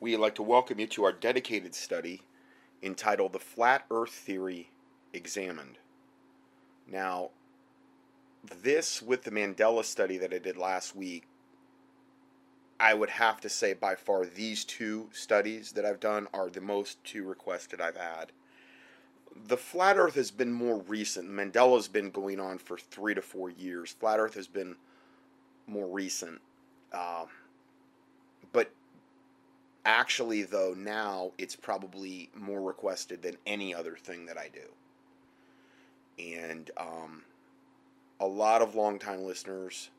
we'd like to welcome you to our dedicated study entitled The Flat Earth Theory Examined. Now, this with the Mandela study that I did last week, I would have to say by far these two studies that I've done are the most two requested I've had. The flat Earth has been more recent. Mandela's been going on for three to four years. Flat Earth has been more recent. Uh, actually, though, now it's probably more requested than any other thing that I do. And um, a lot of longtime listeners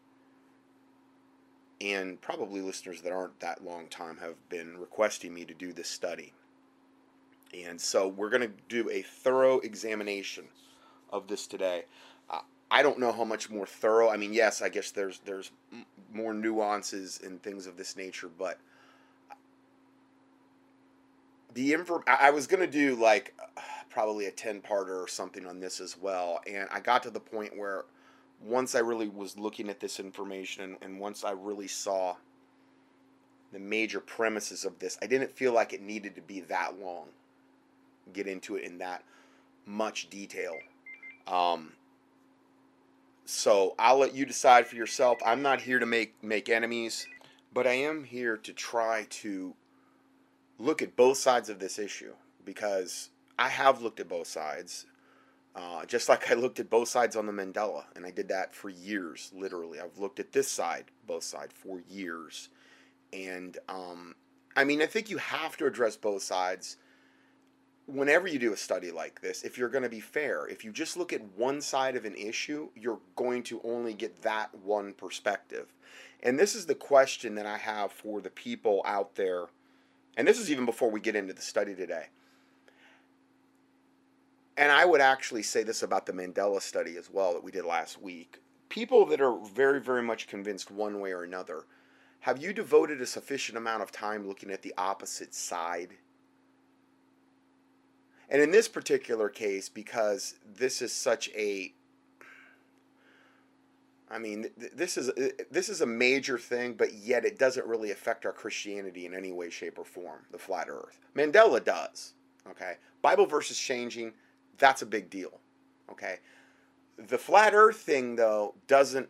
and probably listeners that aren't that long time have been requesting me to do this study. And so we're going to do a thorough examination of this today. Uh, I don't know how much more thorough. I mean, yes, I guess there's there's more nuances and things of this nature, but the info I was to do like probably a 10 parter or something on this as well and I got to the point where once I really was looking at this information and, and once I really saw the major premises of this, I didn't feel like it needed to be that long. Get into it in that much detail. Um, so I'll let you decide for yourself. I'm not here to make make enemies, but I am here to try to look at both sides of this issue because I have looked at both sides. Uh, just like I looked at both sides on the Mandela, and I did that for years, literally. I've looked at this side, both sides, for years. And um, I mean, I think you have to address both sides whenever you do a study like this, if you're going to be fair. If you just look at one side of an issue, you're going to only get that one perspective. And this is the question that I have for the people out there. And this is even before we get into the study today and I would actually say this about the Mandela study as well that we did last week. People that are very, very much convinced one way or another, have you devoted a sufficient amount of time looking at the opposite side? And in this particular case, because this is such a I mean, this is uh, this is a major thing, but yet it doesn't really affect our Christianity in any way, shape, or form. The flat Earth, Mandela does. Okay, Bible verses changing that's a big deal. Okay. The flat earth thing, though, doesn't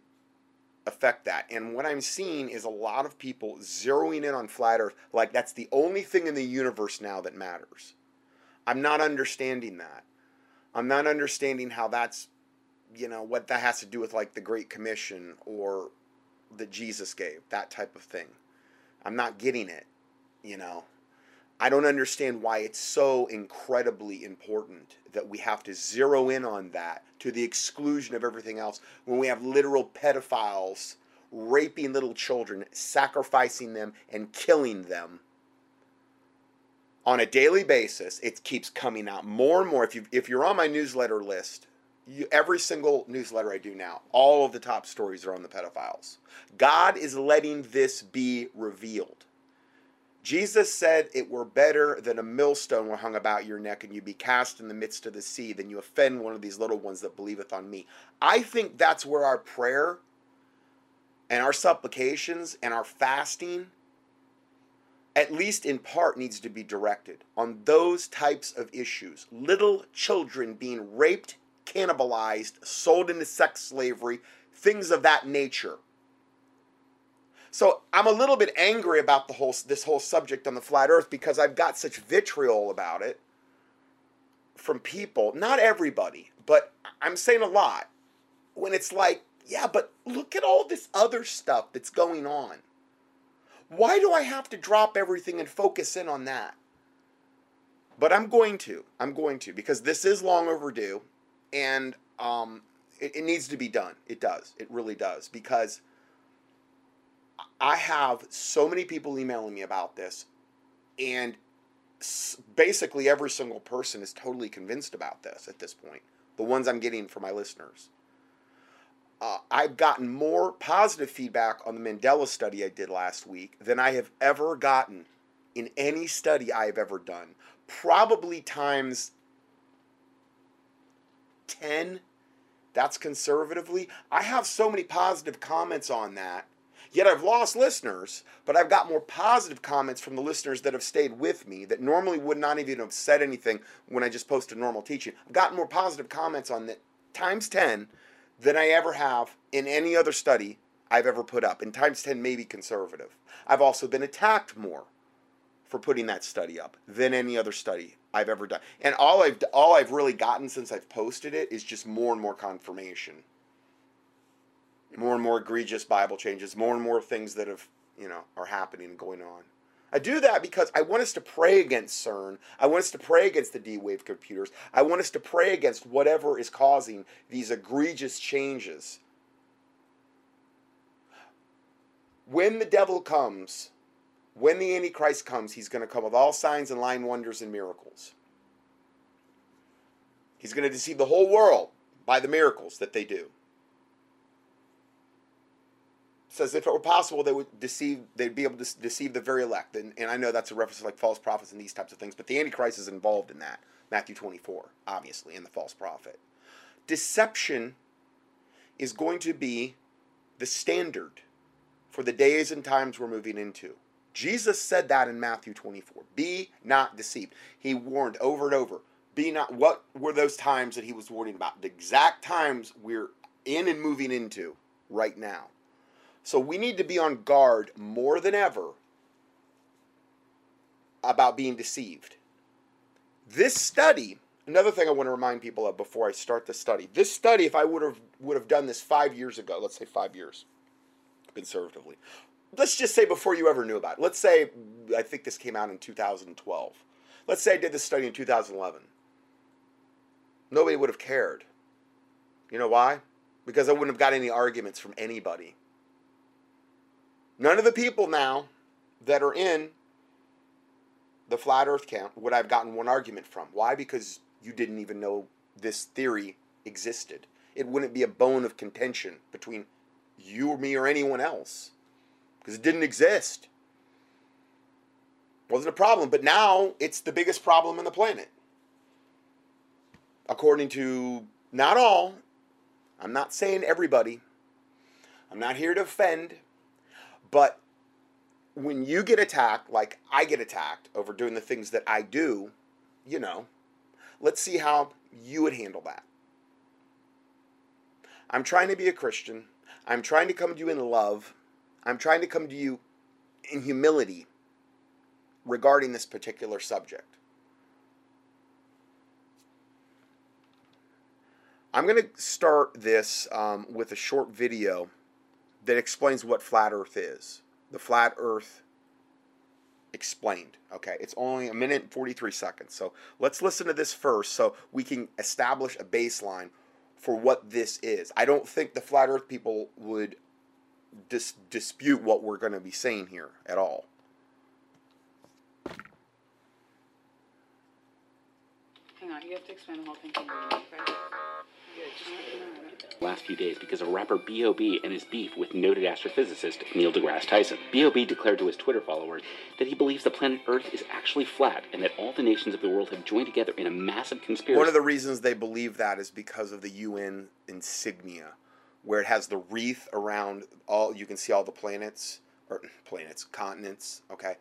affect that. And what I'm seeing is a lot of people zeroing in on flat earth like that's the only thing in the universe now that matters. I'm not understanding that. I'm not understanding how that's, you know, what that has to do with like the Great Commission or that Jesus gave, that type of thing. I'm not getting it, you know. I don't understand why it's so incredibly important that we have to zero in on that to the exclusion of everything else when we have literal pedophiles raping little children, sacrificing them, and killing them on a daily basis. It keeps coming out more and more. If, you, if you're on my newsletter list, you, every single newsletter I do now, all of the top stories are on the pedophiles. God is letting this be revealed. Jesus said, It were better that a millstone were hung about your neck and you be cast in the midst of the sea than you offend one of these little ones that believeth on me. I think that's where our prayer and our supplications and our fasting, at least in part, needs to be directed on those types of issues. Little children being raped, cannibalized, sold into sex slavery, things of that nature. So I'm a little bit angry about the whole this whole subject on the flat earth because I've got such vitriol about it from people, not everybody, but I'm saying a lot. When it's like, yeah, but look at all this other stuff that's going on. Why do I have to drop everything and focus in on that? But I'm going to. I'm going to because this is long overdue and um, it, it needs to be done. It does. It really does because I have so many people emailing me about this, and basically every single person is totally convinced about this at this point. The ones I'm getting from my listeners. Uh, I've gotten more positive feedback on the Mandela study I did last week than I have ever gotten in any study I've ever done. Probably times 10. That's conservatively. I have so many positive comments on that Yet I've lost listeners, but I've got more positive comments from the listeners that have stayed with me that normally would not even have said anything when I just posted normal teaching. I've gotten more positive comments on that times 10 than I ever have in any other study I've ever put up. And times 10 may be conservative. I've also been attacked more for putting that study up than any other study I've ever done. And all I've all I've really gotten since I've posted it is just more and more confirmation. More and more egregious Bible changes, more and more things that have, you know, are happening and going on. I do that because I want us to pray against CERN. I want us to pray against the D wave computers. I want us to pray against whatever is causing these egregious changes. When the devil comes, when the Antichrist comes, he's going to come with all signs and lying wonders and miracles. He's going to deceive the whole world by the miracles that they do. says if it were possible, they would deceive. They'd be able to deceive the very elect, and, and I know that's a reference to like false prophets and these types of things. But the Antichrist is involved in that. Matthew 24, obviously, and the false prophet. Deception is going to be the standard for the days and times we're moving into. Jesus said that in Matthew 24. Be not deceived. He warned over and over. Be not. What were those times that he was warning about? The exact times we're in and moving into right now. So we need to be on guard more than ever about being deceived. This study, another thing I want to remind people of before I start the study. This study, if I would have would have done this five years ago, let's say five years, conservatively. Let's just say before you ever knew about it. Let's say I think this came out in 2012. Let's say I did this study in 2011. Nobody would have cared. You know why? Because I wouldn't have got any arguments from anybody. None of the people now that are in the flat earth camp would I have gotten one argument from. Why? Because you didn't even know this theory existed. It wouldn't be a bone of contention between you or me or anyone else because it didn't exist. Wasn't a problem, but now it's the biggest problem on the planet. According to not all, I'm not saying everybody. I'm not here to offend. But when you get attacked, like I get attacked over doing the things that I do, you know, let's see how you would handle that. I'm trying to be a Christian. I'm trying to come to you in love. I'm trying to come to you in humility regarding this particular subject. I'm going to start this um, with a short video that explains what flat Earth is. The flat Earth explained. Okay, it's only a minute and 43 seconds. So let's listen to this first so we can establish a baseline for what this is. I don't think the flat Earth people would dis- dispute what we're going to be saying here at all. Hang on, you have to explain the whole thing. last few days because of rapper B.O.B. and his beef with noted astrophysicist Neil deGrasse Tyson. B.O.B. declared to his Twitter followers that he believes the planet Earth is actually flat and that all the nations of the world have joined together in a massive conspiracy. One of the reasons they believe that is because of the UN insignia, where it has the wreath around all, you can see all the planets, or planets, continents, okay?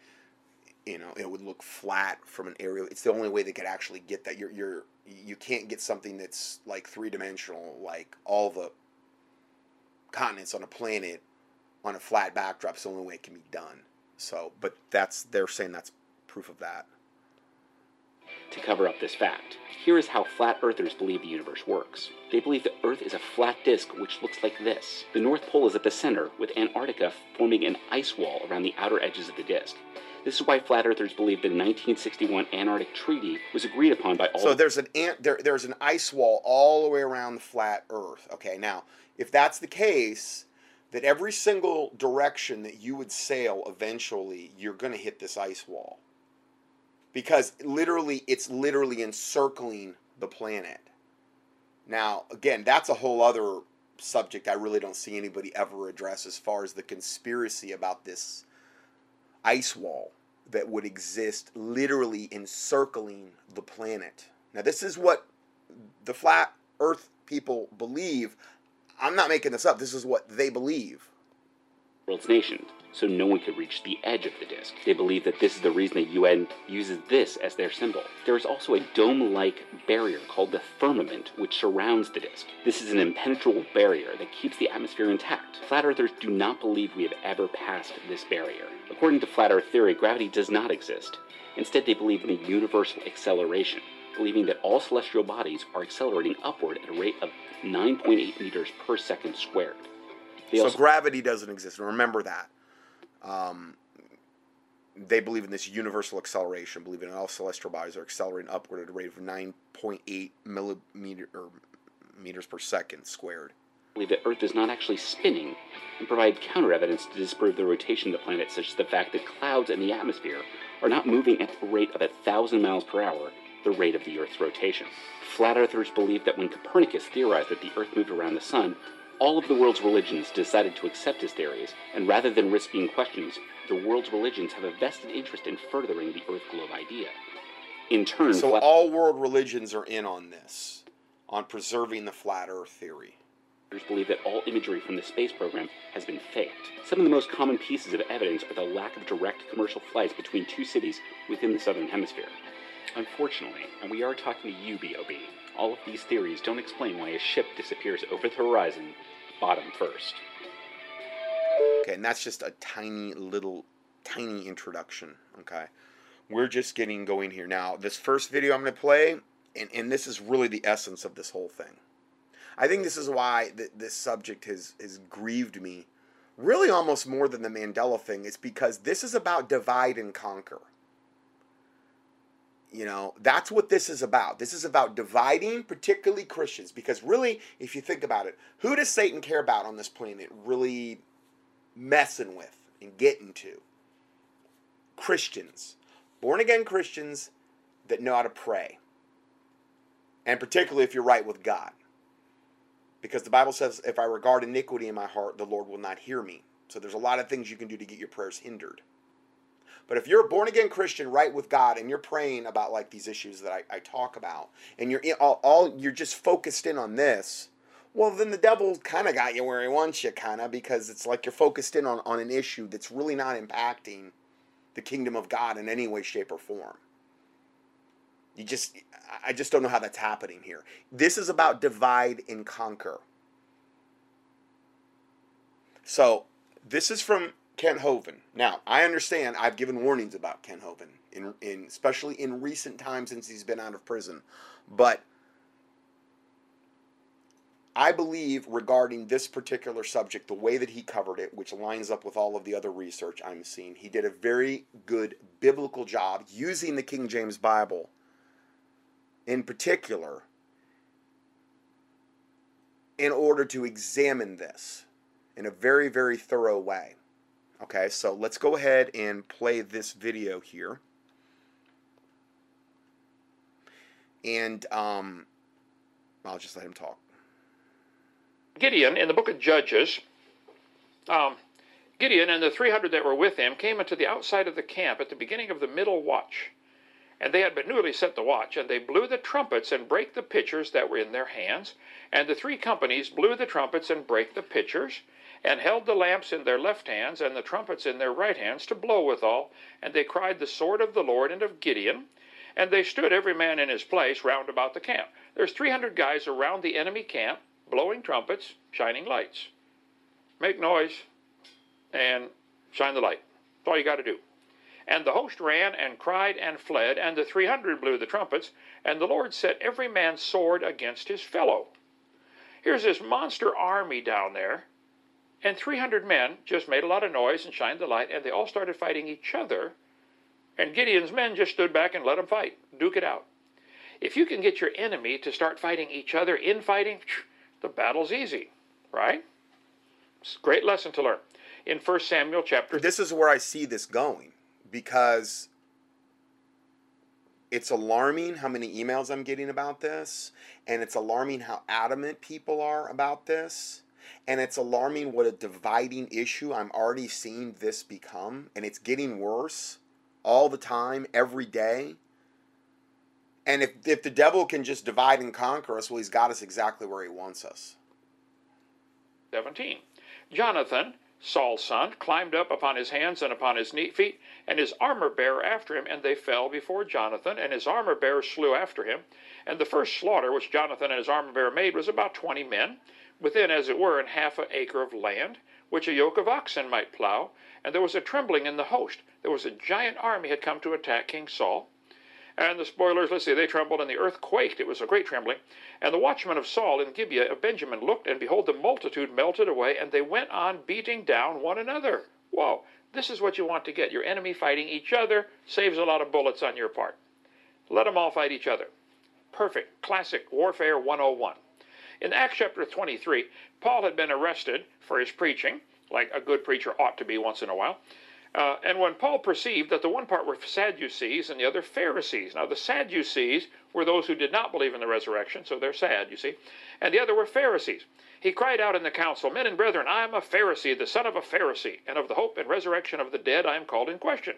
You know, it would look flat from an aerial. It's the only way they could actually get that. You're, you're you can't get something that's like three dimensional, like all the continents on a planet on a flat backdrop. It's the only way it can be done. So, but that's they're saying that's proof of that. To cover up this fact, here is how flat earthers believe the universe works. They believe the Earth is a flat disk which looks like this. The North Pole is at the center, with Antarctica forming an ice wall around the outer edges of the disk. This is why flat earthers believe the 1961 Antarctic Treaty was agreed upon by all. So there's an ant, there, there's an ice wall all the way around the flat Earth. Okay, now if that's the case, that every single direction that you would sail, eventually you're going to hit this ice wall, because literally it's literally encircling the planet. Now again, that's a whole other subject I really don't see anybody ever address as far as the conspiracy about this ice wall that would exist literally encircling the planet. Now, this is what the flat earth people believe. I'm not making this up. This is what they believe. World's nations, so no one could reach the edge of the disk. They believe that this is the reason the UN uses this as their symbol. There is also a dome-like barrier called the firmament, which surrounds the disk. This is an impenetrable barrier that keeps the atmosphere intact. Flat earthers do not believe we have ever passed this barrier. According to flat earth theory, gravity does not exist. Instead, they believe in a universal acceleration, believing that all celestial bodies are accelerating upward at a rate of 9.8 meters per second squared. They so also gravity doesn't exist. And remember that. Um, they believe in this universal acceleration, Believe in all celestial bodies are accelerating upward at a rate of 9.8 millimeter or meters per second squared. believe that Earth is not actually spinning and provide counter evidence to disprove the rotation of the planet, such as the fact that clouds in the atmosphere are not moving at the rate of a thousand miles per hour, the rate of the Earth's rotation. Flat Earthers believe that when Copernicus theorized that the Earth moved around the Sun, all of the world's religions decided to accept his theories, and rather than risk being questioned, the world's religions have a vested interest in furthering the Earth globe idea. In turn, So Flat- all world religions are in on this, on preserving the flat Earth theory. Believe that all imagery from the space program has been faked. Some of the most common pieces of evidence are the lack of direct commercial flights between two cities within the southern hemisphere. Unfortunately, and we are talking to you, B.O.B., all of these theories don't explain why a ship disappears over the horizon, bottom first. Okay, and that's just a tiny little, tiny introduction. Okay, we're just getting going here now. This first video I'm going to play, and, and this is really the essence of this whole thing. I think this is why th- this subject has has grieved me, really almost more than the Mandela thing. It's because this is about divide and conquer. You know, that's what this is about. This is about dividing, particularly Christians, because really, if you think about it, who does Satan care about on this planet? Really messing with and getting to. Christians, born again Christians that know how to pray. And particularly if you're right with God. Because the Bible says, if I regard iniquity in my heart, the Lord will not hear me. So there's a lot of things you can do to get your prayers hindered. But if you're a born again Christian, right with God, and you're praying about like these issues that I, I talk about, and you're in, all, all you're just focused in on this, well, then the devil kind of got you where he wants you, kind of, because it's like you're focused in on, on an issue that's really not impacting the kingdom of God in any way, shape, or form. You just, I just don't know how that's happening here. This is about divide and conquer. So, this is from Kent Hovind. Now, I understand I've given warnings about Kent Hovind, in, in, especially in recent times since he's been out of prison. But I believe regarding this particular subject, the way that he covered it, which lines up with all of the other research I'm seeing, he did a very good biblical job using the King James Bible in particular in order to examine this in a very, very thorough way. Okay, so let's go ahead and play this video here. And um, I'll just let him talk. Gideon in the book of Judges, um, Gideon and the 300 that were with him came into the outside of the camp at the beginning of the middle watch. And they had but newly set the watch, and they blew the trumpets and brake the pitchers that were in their hands. And the three companies blew the trumpets and brake the pitchers, and held the lamps in their left hands, and the trumpets in their right hands, to blow withal. And they cried the sword of the Lord and of Gideon. And they stood every man in his place round about the camp. There's 300 guys around the enemy camp, blowing trumpets, shining lights. Make noise and shine the light. That's all you got to do. And the host ran and cried and fled, and the 300 blew the trumpets, and the Lord set every man's sword against his fellow. Here's this monster army down there, and 300 men just made a lot of noise and shined the light, and they all started fighting each other. And Gideon's men just stood back and let them fight, duke it out. If you can get your enemy to start fighting each other in fighting, the battle's easy, right? It's a great lesson to learn. In 1 Samuel chapter This is where I see this going because it's alarming how many emails I'm getting about this, and it's alarming how adamant people are about this, and it's alarming what a dividing issue I'm already seeing this become, and it's getting worse all the time, every day. And if, if the devil can just divide and conquer us, well, he's got us exactly where he wants us. 17. Jonathan Saul's son, climbed up upon his hands and upon his feet, and his armor bearer after him, and they fell before Jonathan, and his armor bearer slew after him. And the first slaughter which Jonathan and his armor bearer made was about twenty men, within, as it were, an half an acre of land, which a yoke of oxen might plow. And there was a trembling in the host. There was a giant army had come to attack King Saul. And the spoilers, let's see, they trembled, and the earth quaked. It was a great trembling. And the watchmen of Saul in Gibeah of Benjamin looked, and behold, the multitude melted away, and they went on beating down one another. Whoa, this is what you want to get. Your enemy fighting each other saves a lot of bullets on your part. Let them all fight each other. Perfect. Classic Warfare 101. In Acts chapter 23, Paul had been arrested for his preaching, like a good preacher ought to be once in a while. Uh, and when Paul perceived that the one part were Sadducees and the other Pharisees. Now, the Sadducees were those who did not believe in the resurrection, so they're sad, you see. And the other were Pharisees. He cried out in the council, Men and brethren, I am a Pharisee, the son of a Pharisee, and of the hope and resurrection of the dead I am called in question.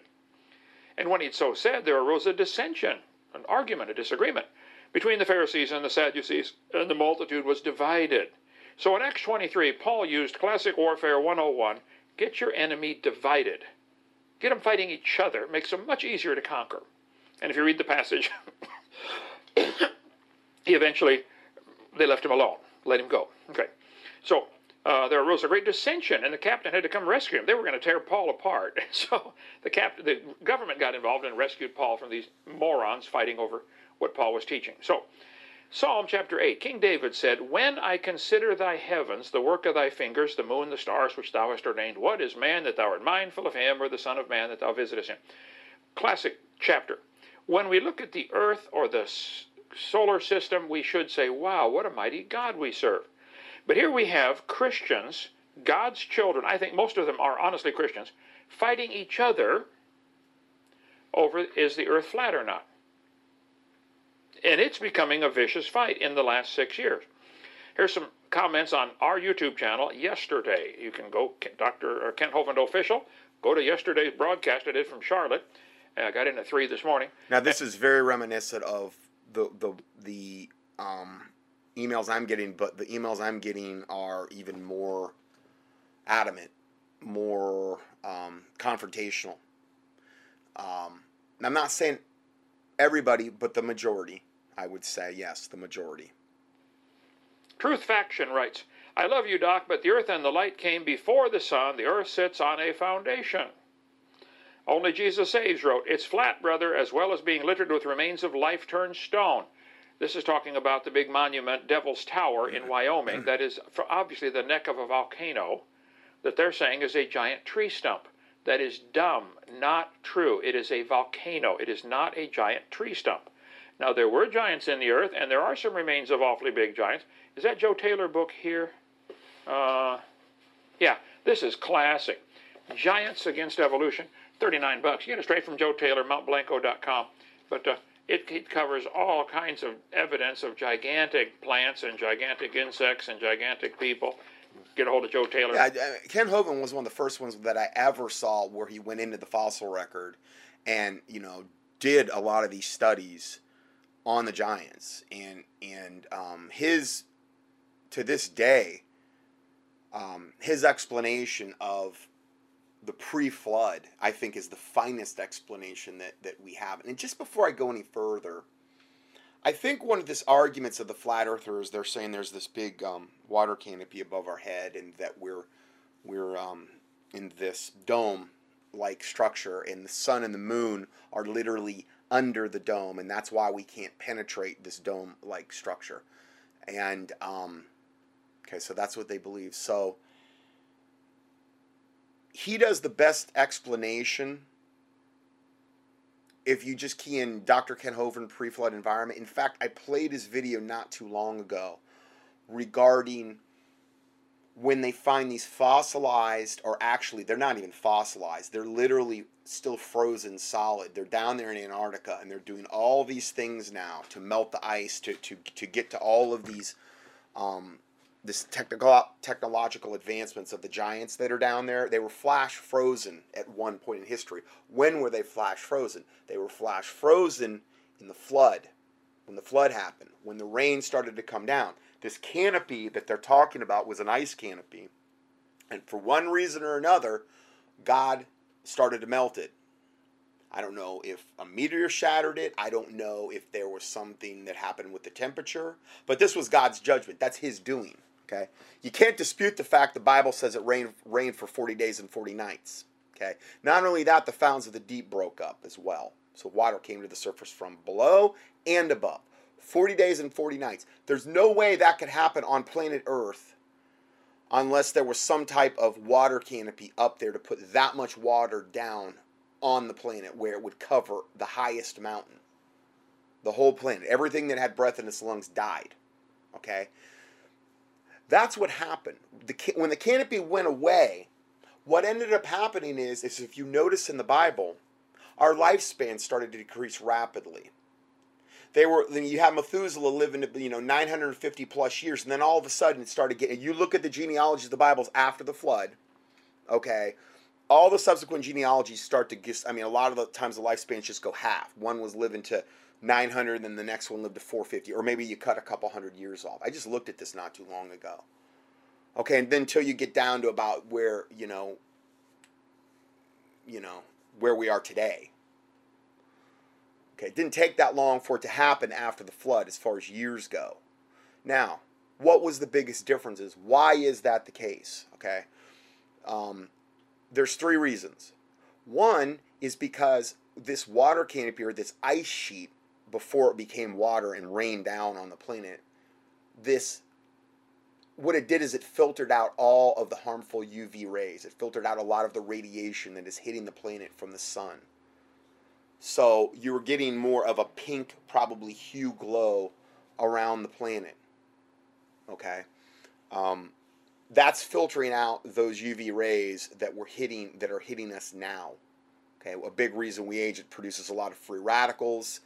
And when he'd so said, there arose a dissension, an argument, a disagreement between the Pharisees and the Sadducees, and the multitude was divided. So in Acts 23, Paul used classic warfare 101 get your enemy divided. Get them fighting each other. It makes them much easier to conquer. And if you read the passage, he eventually, they left him alone, let him go. Okay. So uh, there arose a great dissension, and the captain had to come rescue him. They were going to tear Paul apart. So the captain, the government got involved and rescued Paul from these morons fighting over what Paul was teaching. So, Psalm chapter 8 King David said, When I consider thy heavens, the work of thy fingers, the moon, the stars which thou hast ordained, what is man that thou art mindful of him, or the Son of Man that thou visitest him? Classic chapter. When we look at the earth or the solar system, we should say, Wow, what a mighty God we serve. But here we have Christians, God's children, I think most of them are honestly Christians, fighting each other over is the earth flat or not? And it's becoming a vicious fight in the last six years. Here's some comments on our YouTube channel yesterday. You can go, Dr. Kent Hovind Official, go to yesterday's broadcast I did from Charlotte. I got in at 3 this morning. Now, this is very reminiscent of the, the, the um, emails I'm getting, but the emails I'm getting are even more adamant, more um, confrontational. Um, I'm not saying everybody, but the majority. I would say yes, the majority. Truth Faction writes, I love you, Doc, but the earth and the light came before the sun. The earth sits on a foundation. Only Jesus Saves wrote, It's flat, brother, as well as being littered with remains of life turned stone. This is talking about the big monument, Devil's Tower, in mm-hmm. Wyoming, mm-hmm. that is obviously the neck of a volcano, that they're saying is a giant tree stump. That is dumb, not true. It is a volcano, it is not a giant tree stump. Now, there were giants in the earth, and there are some remains of awfully big giants. Is that Joe Taylor book here? Uh, yeah, this is classic. Giants Against Evolution, 39 bucks. You get it straight from Joe Taylor, mountblanco.com. But uh, it, it covers all kinds of evidence of gigantic plants and gigantic insects and gigantic people. Get a hold of Joe Taylor. Yeah, Kent Hovind was one of the first ones that I ever saw where he went into the fossil record and, you know, did a lot of these studies on the Giants, and and um, his to this day, um, his explanation of the pre-flood, I think, is the finest explanation that that we have. And just before I go any further, I think one of this arguments of the flat earthers, they're saying there's this big um, water canopy above our head, and that we're we're um, in this dome like structure, and the sun and the moon are literally under the dome, and that's why we can't penetrate this dome like structure. And, um, okay, so that's what they believe. So, he does the best explanation if you just key in Dr. Kent Hovind pre flood environment. In fact, I played his video not too long ago regarding when they find these fossilized, or actually, they're not even fossilized, they're literally still frozen solid. They're down there in Antarctica and they're doing all these things now to melt the ice, to, to, to get to all of these, um, this technical, technological advancements of the giants that are down there. They were flash frozen at one point in history. When were they flash frozen? They were flash frozen in the flood, when the flood happened, when the rain started to come down this canopy that they're talking about was an ice canopy And for one reason or another, God started to melt it. I don't know if a meteor shattered it. I don't know if there was something that happened with the temperature. But this was God's judgment. That's His doing. Okay? You can't dispute the fact the Bible says it rained, rained for 40 days and 40 nights. Okay? Not only that, the fountains of the deep broke up as well. So water came to the surface from below and above. 40 days and 40 nights. There's no way that could happen on planet Earth unless there was some type of water canopy up there to put that much water down on the planet where it would cover the highest mountain. The whole planet. Everything that had breath in its lungs died. Okay? That's what happened. The, when the canopy went away, what ended up happening is, is if you notice in the Bible, our lifespan started to decrease rapidly. They were then you had Methuselah living to you know 950 plus years, and then all of a sudden it started getting. You look at the genealogies of the Bibles after the flood, okay. All the subsequent genealogies start to get. I mean, a lot of the times the lifespans just go half. One was living to 900, and the next one lived to 450, or maybe you cut a couple hundred years off. I just looked at this not too long ago. Okay, and then until you get down to about where you know, you know where we are today. Okay, it didn't take that long for it to happen after the flood as far as years go. Now, what was the biggest differences? Why is that the case? Okay, um, there's three reasons. One is because this water canopy or this ice sheet before it became water and rained down on the planet, this what it did is it filtered out all of the harmful UV rays. It filtered out a lot of the radiation that is hitting the planet from the sun. So you were getting more of a pink, probably hue glow around the planet. Okay, um, that's filtering out those UV rays that were hitting that are hitting us now. Okay, a big reason we age it produces a lot of free radicals,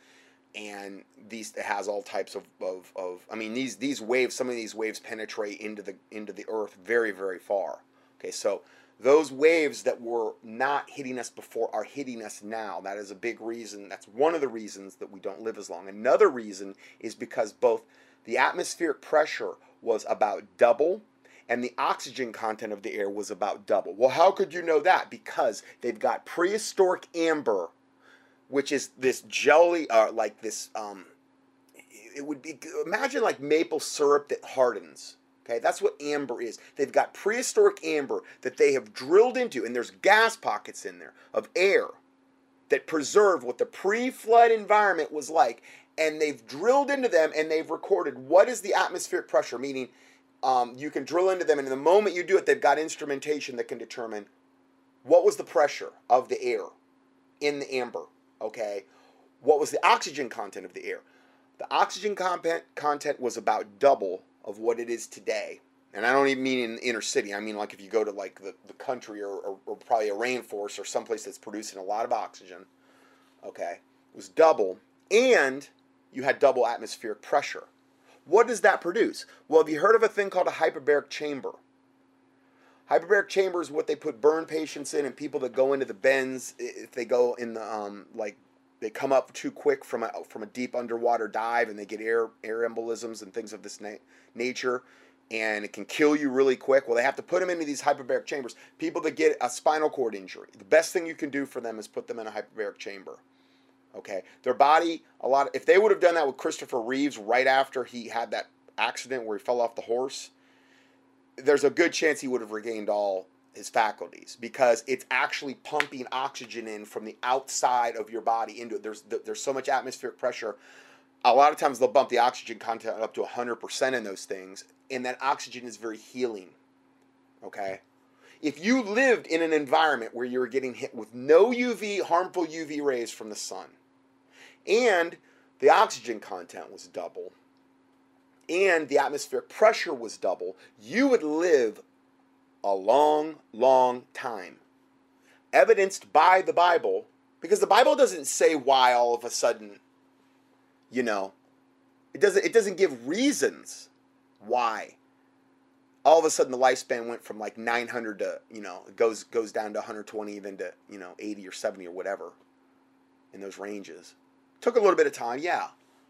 and these it has all types of, of, of I mean these these waves. Some of these waves penetrate into the into the Earth very very far. Okay, so those waves that were not hitting us before are hitting us now. That is a big reason. That's one of the reasons that we don't live as long. Another reason is because both the atmospheric pressure was about double and the oxygen content of the air was about double. Well, how could you know that? Because they've got prehistoric amber, which is this jelly, uh, like this. Um, it would be imagine like maple syrup that hardens Okay, that's what amber is. They've got prehistoric amber that they have drilled into, and there's gas pockets in there of air that preserve what the pre flood environment was like. And they've drilled into them and they've recorded what is the atmospheric pressure, meaning um, you can drill into them, and the moment you do it, they've got instrumentation that can determine what was the pressure of the air in the amber. Okay, what was the oxygen content of the air? The oxygen content content was about double of what it is today. And I don't even mean in inner city. I mean like if you go to like the, the country or, or, or probably a rainforest or someplace that's producing a lot of oxygen, okay, it was double. And you had double atmospheric pressure. What does that produce? Well, have you heard of a thing called a hyperbaric chamber? Hyperbaric chamber is what they put burn patients in, and people that go into the bends, if they go in the um, like they come up too quick from a from a deep underwater dive, and they get air air embolisms and things of this na- nature, and it can kill you really quick. Well, they have to put them into these hyperbaric chambers. People that get a spinal cord injury, the best thing you can do for them is put them in a hyperbaric chamber. Okay, their body a lot. If they would have done that with Christopher Reeves right after he had that accident where he fell off the horse, there's a good chance he would have regained all his faculties because it's actually pumping oxygen in from the outside of your body into it. There's there's so much atmospheric pressure. A lot of times they'll bump the oxygen content up to 100% in those things, and that oxygen is very healing. Okay? If you lived in an environment where you were getting hit with no UV, harmful UV rays from the sun, and the oxygen content was double, and the atmospheric pressure was double, you would live a long, long time. Evidenced by the Bible, because the Bible doesn't say why all of a sudden, you know, it doesn't it doesn't give reasons why all of a sudden the lifespan went from like 900 to, you know, it goes goes down to 120 even to, you know, 80 or 70 or whatever in those ranges. Took a little bit of time, yeah.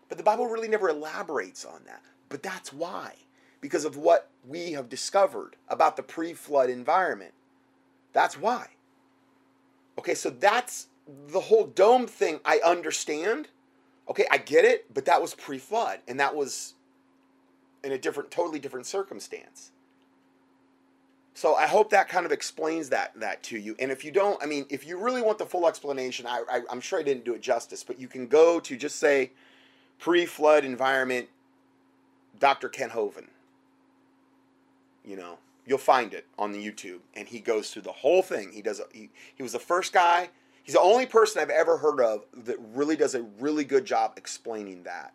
But the Bible really never elaborates on that. But that's why. Because of what we have discovered about the pre flood environment. That's why. Okay, so that's the whole dome thing. I understand. Okay, I get it, but that was pre flood, and that was in a different, totally different circumstance. So I hope that kind of explains that that to you. And if you don't, I mean, if you really want the full explanation, I, I I'm sure I didn't do it justice, but you can go to just say pre-flood environment, Dr. Kent Hovind. You know, you'll find it on the YouTube, and he goes through the whole thing. He does. He he was the first guy. He's the only person I've ever heard of that really does a really good job explaining that.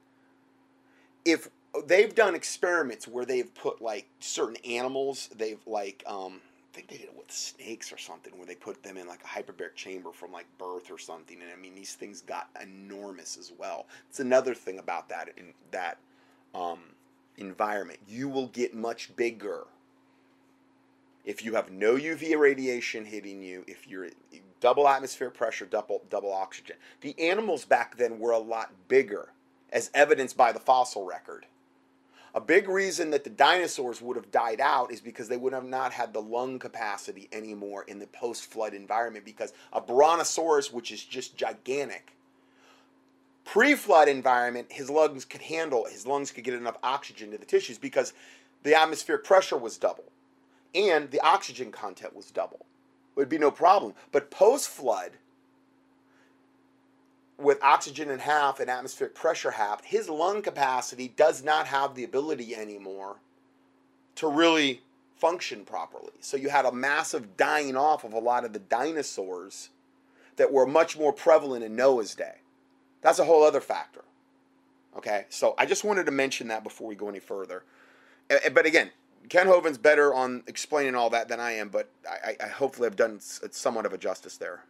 If they've done experiments where they've put like certain animals, they've like um, I think they did it with snakes or something, where they put them in like a hyperbaric chamber from like birth or something, and I mean these things got enormous as well. It's another thing about that in that um, environment. You will get much bigger if you have no UV radiation hitting you, if you're double atmosphere pressure, double double oxygen. The animals back then were a lot bigger, as evidenced by the fossil record. A big reason that the dinosaurs would have died out is because they would have not had the lung capacity anymore in the post-flood environment because a brontosaurus which is just gigantic pre-flood environment his lungs could handle his lungs could get enough oxygen to the tissues because the atmospheric pressure was double and the oxygen content was double. It would be no problem. But post flood, with oxygen in half and atmospheric pressure half, his lung capacity does not have the ability anymore to really function properly. So you had a massive dying off of a lot of the dinosaurs that were much more prevalent in Noah's day. That's a whole other factor. Okay, so I just wanted to mention that before we go any further. But again, Kent Hovind's better on explaining all that than I am, but I, I hopefully have done somewhat of a justice there.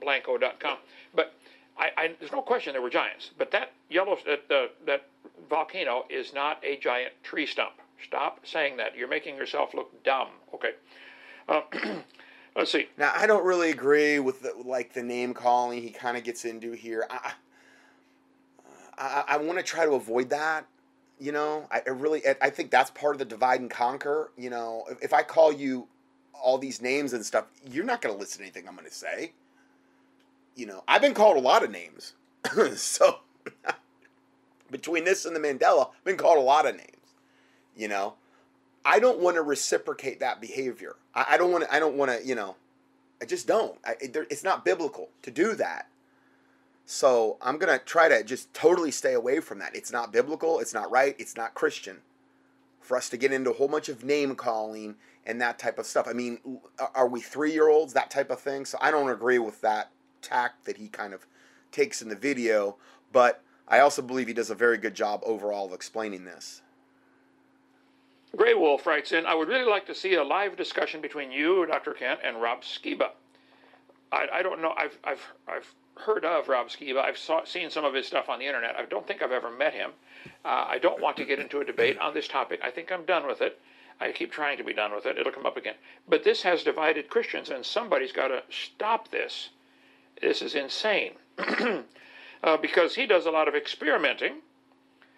Blanco.com. But I, I, there's no question there were giants. But that yellow that uh, that volcano is not a giant tree stump. Stop saying that. You're making yourself look dumb. Okay. Uh, let's see. Now I don't really agree with the, like the name calling he kind of gets into here. I I, I want to try to avoid that. You know, I, I really I think that's part of the divide and conquer. You know, if, if I call you all these names and stuff, you're not going to listen to anything I'm going to say. You know, I've been called a lot of names, so between this and the Mandela, I've been called a lot of names. You know, I don't want to reciprocate that behavior. I, I don't want to. I don't want to. You know, I just don't. I, it, it's not biblical to do that. So I'm going to try to just totally stay away from that. It's not biblical, it's not right, it's not Christian for us to get into a whole bunch of name calling and that type of stuff. I mean, are we three year olds, that type of thing? So I don't agree with that tact that he kind of takes in the video, but I also believe he does a very good job overall of explaining this. Grey Wolf writes in, I would really like to see a live discussion between you, Dr. Kent, and Rob Skiba. I, I don't know. I've, I've, I've heard of Rob Skiba. I've saw, seen some of his stuff on the internet. I don't think I've ever met him. Uh, I don't want to get into a debate on this topic. I think I'm done with it. I keep trying to be done with it. It'll come up again. But this has divided Christians, and somebody's got to stop this. This is insane. uh, because he does a lot of experimenting,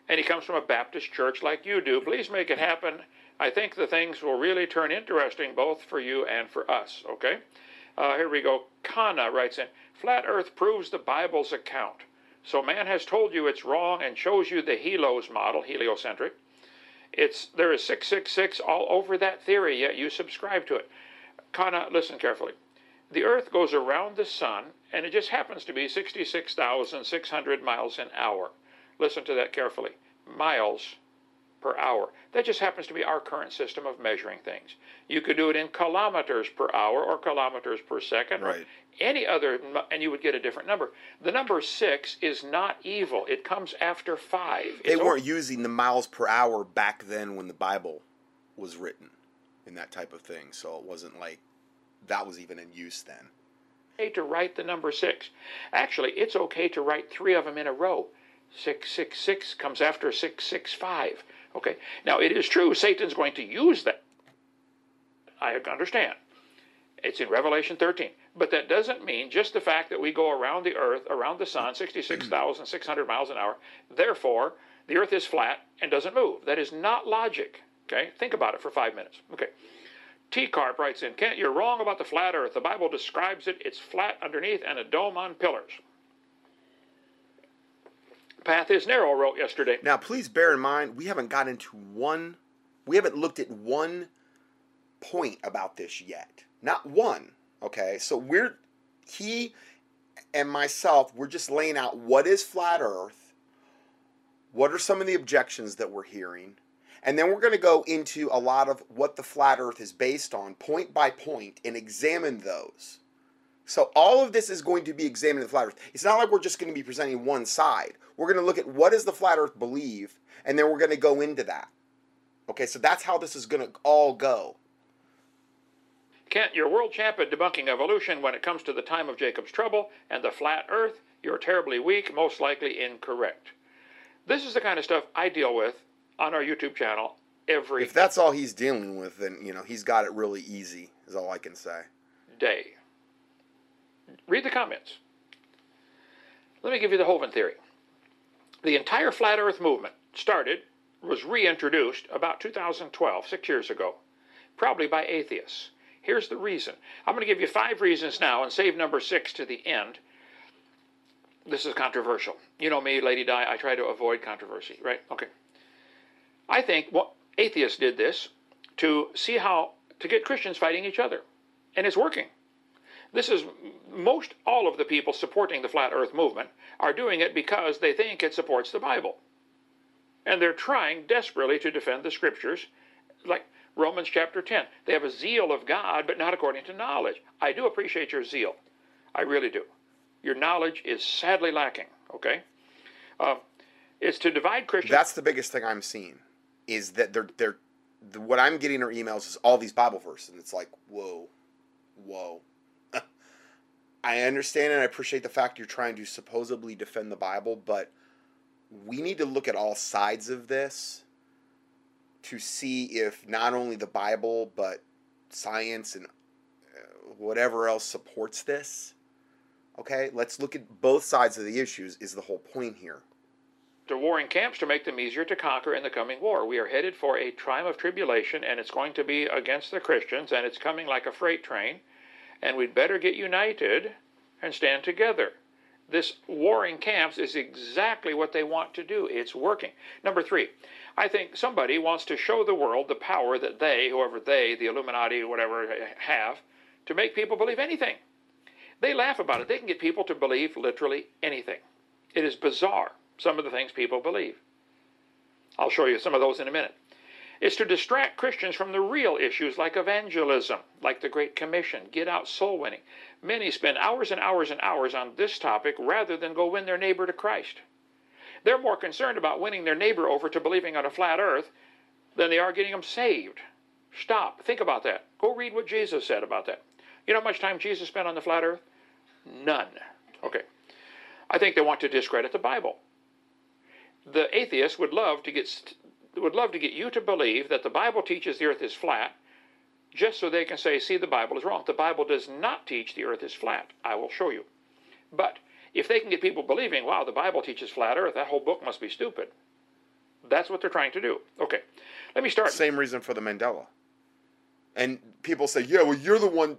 and he comes from a Baptist church like you do. Please make it happen. I think the things will really turn interesting both for you and for us, okay? Uh, here we go. Kana writes in Flat Earth proves the Bible's account. So man has told you it's wrong and shows you the Helos model, heliocentric. It's there is 666 all over that theory, yet you subscribe to it. Kana, listen carefully. The Earth goes around the sun, and it just happens to be 66,600 miles an hour. Listen to that carefully. Miles per hour. That just happens to be our current system of measuring things. You could do it in kilometers per hour or kilometers per second right. or any other, and you would get a different number. The number six is not evil. It comes after five. They It's weren't using the miles per hour back then when the Bible was written and that type of thing. So it wasn't like that was even in use then. okay to write the number six. Actually, it's okay to write three of them in a row. 666 comes after 665. Okay. Now, it is true Satan's going to use that. I understand. It's in Revelation 13. But that doesn't mean just the fact that we go around the earth, around the sun, 66,600 miles an hour, therefore, the earth is flat and doesn't move. That is not logic. Okay, think about it for five minutes. Okay. T Carp writes in Kent, you're wrong about the flat earth. The Bible describes it, it's flat underneath and a dome on pillars. Path is narrow, wrote yesterday. Now, please bear in mind, we haven't got into one, we haven't looked at one point about this yet. Not one. Okay, so we're, he and myself, we're just laying out what is flat earth, what are some of the objections that we're hearing, and then we're going to go into a lot of what the flat earth is based on, point by point, and examine those. So all of this is going to be examined in the flat earth. It's not like we're just going to be presenting one side. We're going to look at what does the flat earth believe, and then we're going to go into that. Okay, so that's how this is going to all go. Kent, you're world champ at debunking evolution when it comes to the time of Jacob's trouble and the flat earth. You're terribly weak, most likely incorrect. This is the kind of stuff I deal with on our YouTube channel every If that's all he's dealing with, then you know he's got it really easy. Is all I can say. day. Read the comments. Let me give you the Hovind theory. The entire flat earth movement started, was reintroduced about 2012, six years ago, probably by atheists. Here's the reason. I'm going to give you five reasons now and save number six to the end. This is controversial. You know me, Lady Di, I try to avoid controversy, right? Okay. I think well, atheists did this to see how to get Christians fighting each other, and it's working. This is most all of the people supporting the flat earth movement are doing it because they think it supports the Bible. And they're trying desperately to defend the scriptures, like Romans chapter 10. They have a zeal of God, but not according to knowledge. I do appreciate your zeal. I really do. Your knowledge is sadly lacking, okay? Uh, it's to divide Christians. That's the biggest thing I'm seeing, is that they're they're the, what I'm getting are emails is all these Bible verses, and it's like whoa, whoa. I understand and I appreciate the fact you're trying to supposedly defend the Bible, but we need to look at all sides of this to see if not only the Bible but science and uh, whatever else supports this. Okay, let's look at both sides of the issues. Is the whole point here? to warring camps to make them easier to conquer in the coming war. We are headed for a time of tribulation, and it's going to be against the Christians, and it's coming like a freight train, and we'd better get united and stand together. This warring camps is exactly what they want to do. It's working. Number three, I think somebody wants to show the world the power that they, whoever they, the Illuminati, whatever, have to make people believe anything. They laugh about it. They can get people to believe literally anything. It is bizarre some of the things people believe. I'll show you some of those in a minute. It's to distract Christians from the real issues like evangelism, like the Great Commission, get out soul winning. Many spend hours and hours and hours on this topic rather than go win their neighbor to Christ. They're more concerned about winning their neighbor over to believing on a flat earth than they are getting them saved. Stop. Think about that. Go read what Jesus said about that. You know how much time Jesus spent on the flat earth? None. Okay. I think they want to discredit the Bible the atheist would love to get would love to get you to believe that the Bible teaches the earth is flat just so they can say see the Bible is wrong. The Bible does not teach the earth is flat. I will show you. But if they can get people believing, wow, the Bible teaches flat earth, that whole book must be stupid. That's what they're trying to do. Okay. Let me start. Same reason for the Mandela. And people say, "Yeah, well you're the one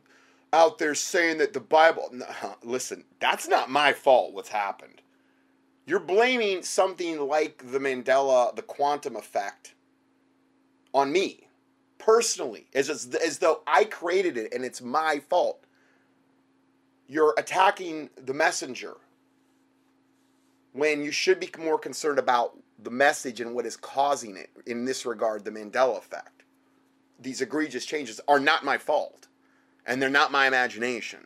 out there saying that the Bible no, listen, that's not my fault what's happened. You're blaming something like the Mandela, the quantum effect, on me personally, as, as, as though I created it and it's my fault. You're attacking the messenger when you should be more concerned about the message and what is causing it. In this regard, the Mandela effect. These egregious changes are not my fault, and they're not my imagination.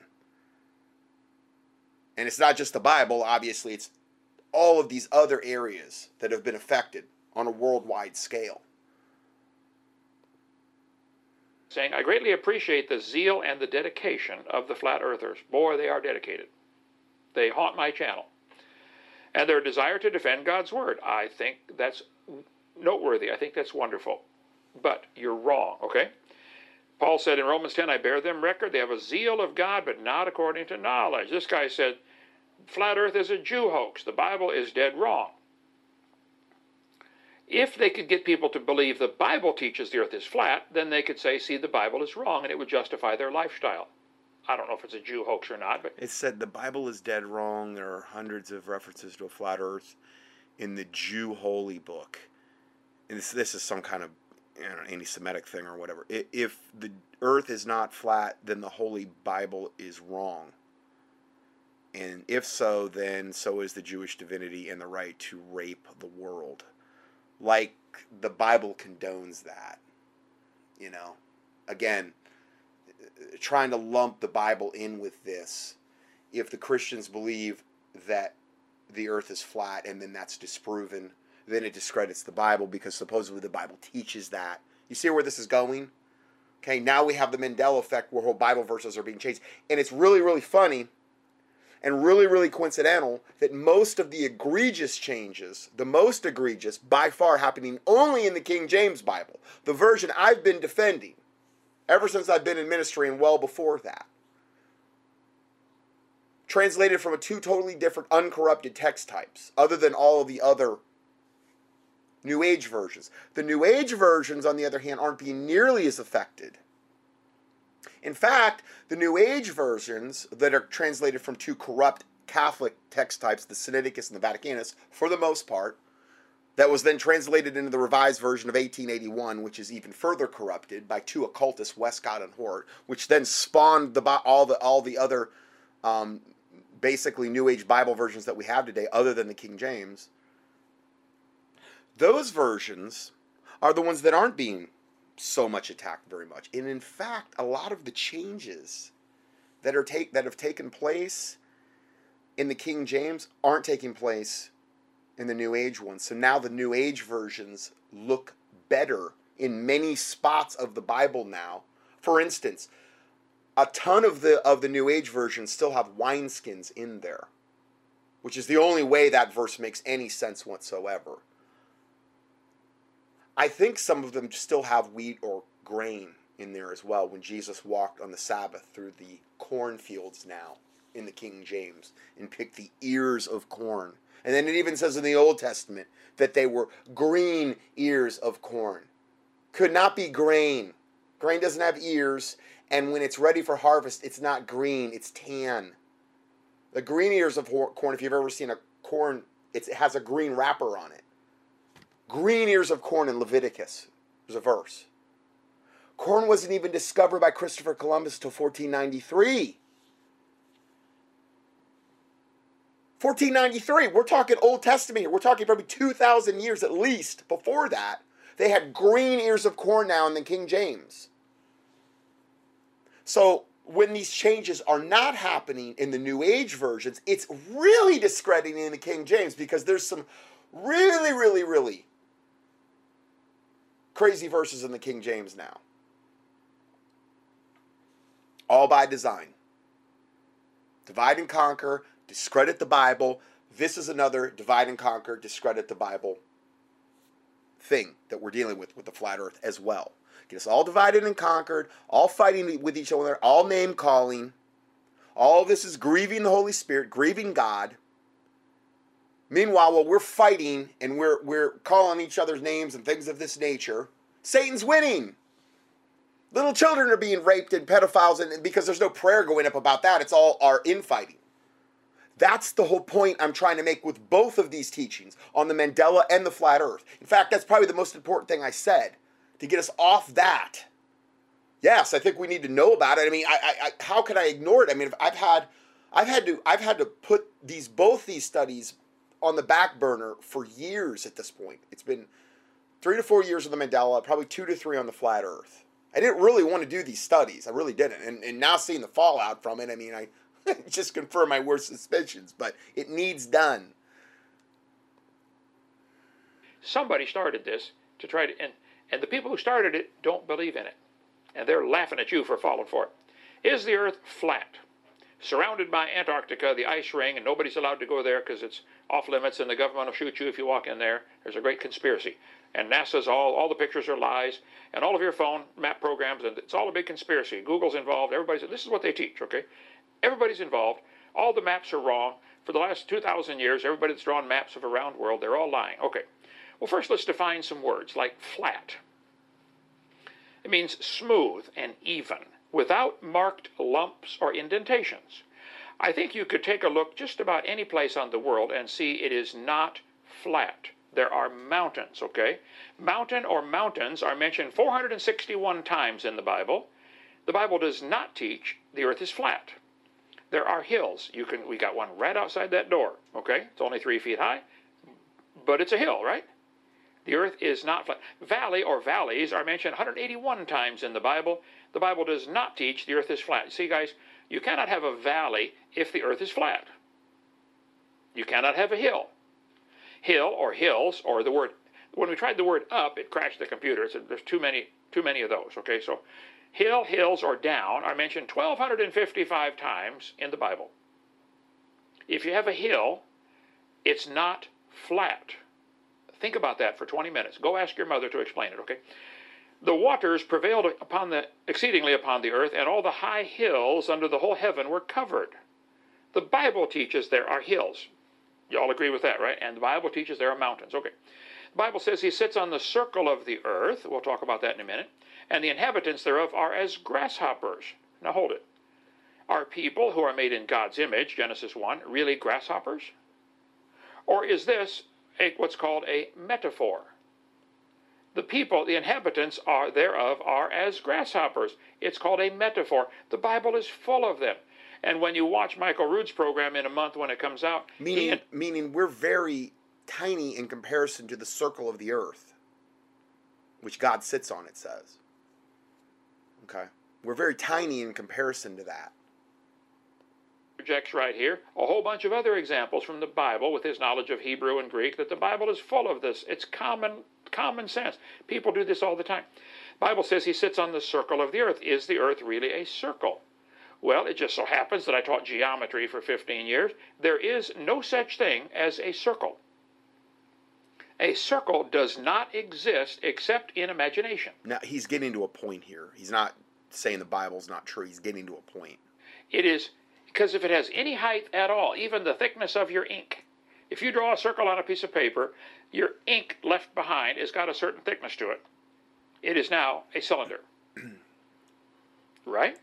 And it's not just the Bible, obviously, it's all of these other areas that have been affected on a worldwide scale. Saying, I greatly appreciate the zeal and the dedication of the flat earthers. Boy, they are dedicated. They haunt my channel. And their desire to defend God's word. I think that's noteworthy. I think that's wonderful. But you're wrong, okay? Paul said in Romans 10, I bear them record. They have a zeal of God, but not according to knowledge. This guy said, flat earth is a Jew hoax. The Bible is dead wrong. if they could get people to believe the Bible teaches the earth is flat, then they could say, see, the Bible is wrong, and it would justify their lifestyle. I don't know if it's a Jew hoax or not, but It said the Bible is dead wrong. There are hundreds of references to a flat Earth in the Jew holy book. And this, this is some kind of don't know, anti-Semitic thing or whatever. If the Earth is not flat, then the Holy Bible is wrong. And if so, then so is the Jewish divinity and the right to rape the world. Like the Bible condones that. You know, again, trying to lump the Bible in with this. If the Christians believe that the earth is flat and then that's disproven, then it discredits the Bible because supposedly the Bible teaches that. You see where this is going? Okay, now we have the Mandela effect where whole Bible verses are being changed. And it's really, really funny and really, really coincidental that most of the egregious changes, the most egregious by far happening only in the King James Bible, the version I've been defending ever since I've been in ministry and well before that. Translated from two totally different uncorrupted text types, other than all of the other New Age versions. The New Age versions, on the other hand, aren't being nearly as affected. In fact, the New Age versions that are translated from two corrupt Catholic text types, the Sinaiticus and the Vaticanus, for the most part, that was then translated into the revised version of 1881, which is even further corrupted by two occultists, Westcott and Hort, which then spawned the all the all the other um, basically New Age Bible versions that we have today, other than the King James. Those versions are the ones that aren't being so much attacked very much, and in fact, a lot of the changes that are take that have taken place in the King James aren't taking place in the New Age ones. So now the New Age versions look better in many spots of the Bible now. For instance, a ton of the of the New Age versions still have wineskins in there, which is the only way that verse makes any sense whatsoever. I think some of them still have wheat or grain in there as well when Jesus walked on the Sabbath through the cornfields now in the King James and picked the ears of corn. And then it even says in the Old Testament that they were green ears of corn. Could not be grain. Grain doesn't have ears, and when it's ready for harvest, it's not green, it's tan. The green ears of corn, if you've ever seen a corn, it has a green wrapper on it. Green ears of corn in Leviticus. There's a verse. Corn wasn't even discovered by Christopher Columbus until 1493. 1493. We're talking Old Testament here. We're talking probably 2,000 years at least before that. They had green ears of corn now in the King James. So when these changes are not happening in the New Age versions, it's really discrediting in the King James because there's some really, really, really crazy verses in the King James now. All by design. Divide and conquer, discredit the Bible. This is another divide and conquer, discredit the Bible thing that we're dealing with with the flat earth as well. Get us all divided and conquered, all fighting with each other, all name calling. All this is grieving the Holy Spirit, grieving God. Meanwhile, while we're fighting and we're we're calling each other's names and things of this nature, Satan's winning. Little children are being raped and pedophiles, and because there's no prayer going up about that, it's all our infighting. That's the whole point I'm trying to make with both of these teachings on the Mandela and the flat earth. In fact, that's probably the most important thing I said to get us off that. Yes, I think we need to know about it. I mean, I, I, how can I ignore it? I mean, I've had, I've had to, I've had to put these both these studies on the back burner for years at this point. It's been three to four years of the Mandela, probably two to three on the flat Earth. I didn't really want to do these studies. I really didn't. And, and now seeing the fallout from it, I mean, I just confirm my worst suspicions, but it needs done. somebody started this to try to, and, and the people who started it don't believe in it. And they're laughing at you for falling for it. Is the earth flat? Surrounded by Antarctica, the ice ring, and nobody's allowed to go there because it's off limits and the government will shoot you if you walk in there. There's a great conspiracy. And NASA's all, all the pictures are lies, and all of your phone map programs, and it's all a big conspiracy. Google's involved, everybody's, this is what they teach, okay? Everybody's involved. All the maps are wrong. For the last 2,000 years, everybody that's drawn maps of a round world, they're all lying. Okay. Well, first let's define some words like flat. It means smooth and even, without marked lumps or indentations. I think you could take a look just about any place on the world and see it is not flat. There are mountains, okay? Mountain or mountains are mentioned 461 times in the Bible. The Bible does not teach the earth is flat. There are hills. You can we got one right outside that door, okay? It's only three feet high, but it's a hill, right? The earth is not flat. Valley or valleys are mentioned 181 times in the Bible. The Bible does not teach the earth is flat. See, guys, you cannot have a valley if the earth is flat. You cannot have a hill. Hill or hills or the word when we tried the word up, it crashed the computer. It said there's too many too many of those. Okay, so hill, hills, or down are mentioned 1,255 times in the Bible. If you have a hill, it's not flat. Think about that for 20 minutes. Go ask your mother to explain it, okay? The waters prevailed upon the exceedingly upon the earth, and all the high hills under the whole heaven were covered. The Bible teaches there are hills. You all agree with that, right? And the Bible teaches there are mountains. Okay. The Bible says he sits on the circle of the earth. We'll talk about that in a minute. And the inhabitants thereof are as grasshoppers. Now hold it. Are people who are made in God's image, Genesis 1, really grasshoppers? Or is this a, what's called a metaphor? The people, the inhabitants are thereof are as grasshoppers. It's called a metaphor. The Bible is full of them. And when you watch Michael Rood's program in a month when it comes out, Meaning, he, meaning we're very tiny in comparison to the circle of the earth, which God sits on, it says. Okay? We're very tiny in comparison to that. Projects right here a whole bunch of other examples from the Bible with his knowledge of Hebrew and Greek that the Bible is full of this. It's common common sense. People do this all the time. Bible says he sits on the circle of the earth. Is the earth really a circle? Well, it just so happens that I taught geometry for 15 years. There is no such thing as a circle. A circle does not exist except in imagination. Now, he's getting to a point here. He's not saying the Bible's not true. He's getting to a point. It is because if it has any height at all, even the thickness of your ink, if you draw a circle on a piece of paper, your ink left behind has got a certain thickness to it. It is now a cylinder. right?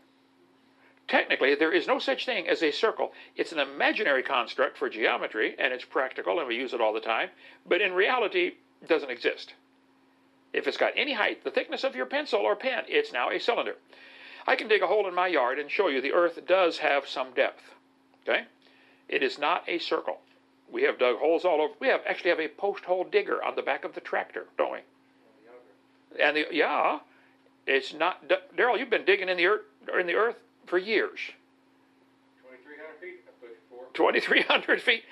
Technically, there is no such thing as a circle. It's an imaginary construct for geometry, and it's practical, and we use it all the time, but in reality, it doesn't exist. If it's got any height, the thickness of your pencil or pen, it's now a cylinder. I can dig a hole in my yard and show you the earth does have some depth. Okay? It is not a circle. We have dug holes all over. We have actually have a post hole digger on the back of the tractor, don't we? And the yeah, it's not. Daryl, you've been digging in the earth in the earth for years. 2,300 feet, it 2,300 feet.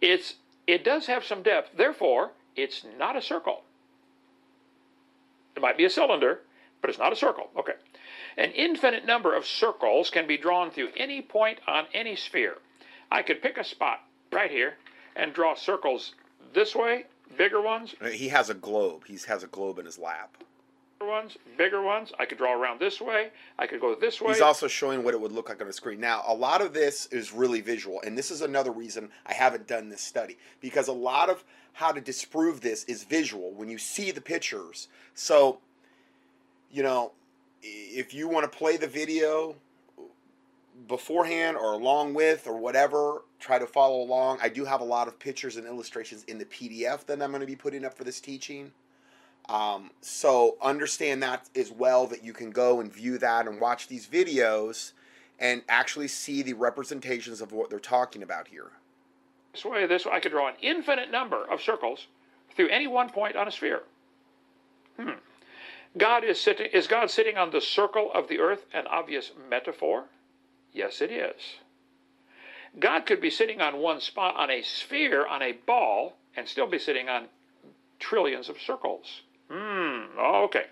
It's it does have some depth. Therefore, it's not a circle. It might be a cylinder, but it's not a circle. Okay. An infinite number of circles can be drawn through any point on any sphere. I could pick a spot right here and draw circles this way, bigger ones, uh, He has a globe. He has a globe in his lap. bigger ones, bigger ones. I could draw around this way. I could go this way. He's also showing what it would look like on a screen. Now, a lot of this is really visual, and this is another reason I haven't done this study because a lot of how to disprove this is visual when you see the pictures. So, you know, if you want to play the video beforehand or along with or whatever, try to follow along. I do have a lot of pictures and illustrations in the PDF that I'm going to be putting up for this teaching. Um, so understand that as well that you can go and view that and watch these videos and actually see the representations of what they're talking about here. this way, this way. I could draw an infinite number of circles through any one point on a sphere. Hmm. God is sitting. Is God sitting on the circle of the earth an obvious metaphor? Yes, it is. God could be sitting on one spot on a sphere on a ball and still be sitting on trillions of circles. Hmm. Okay.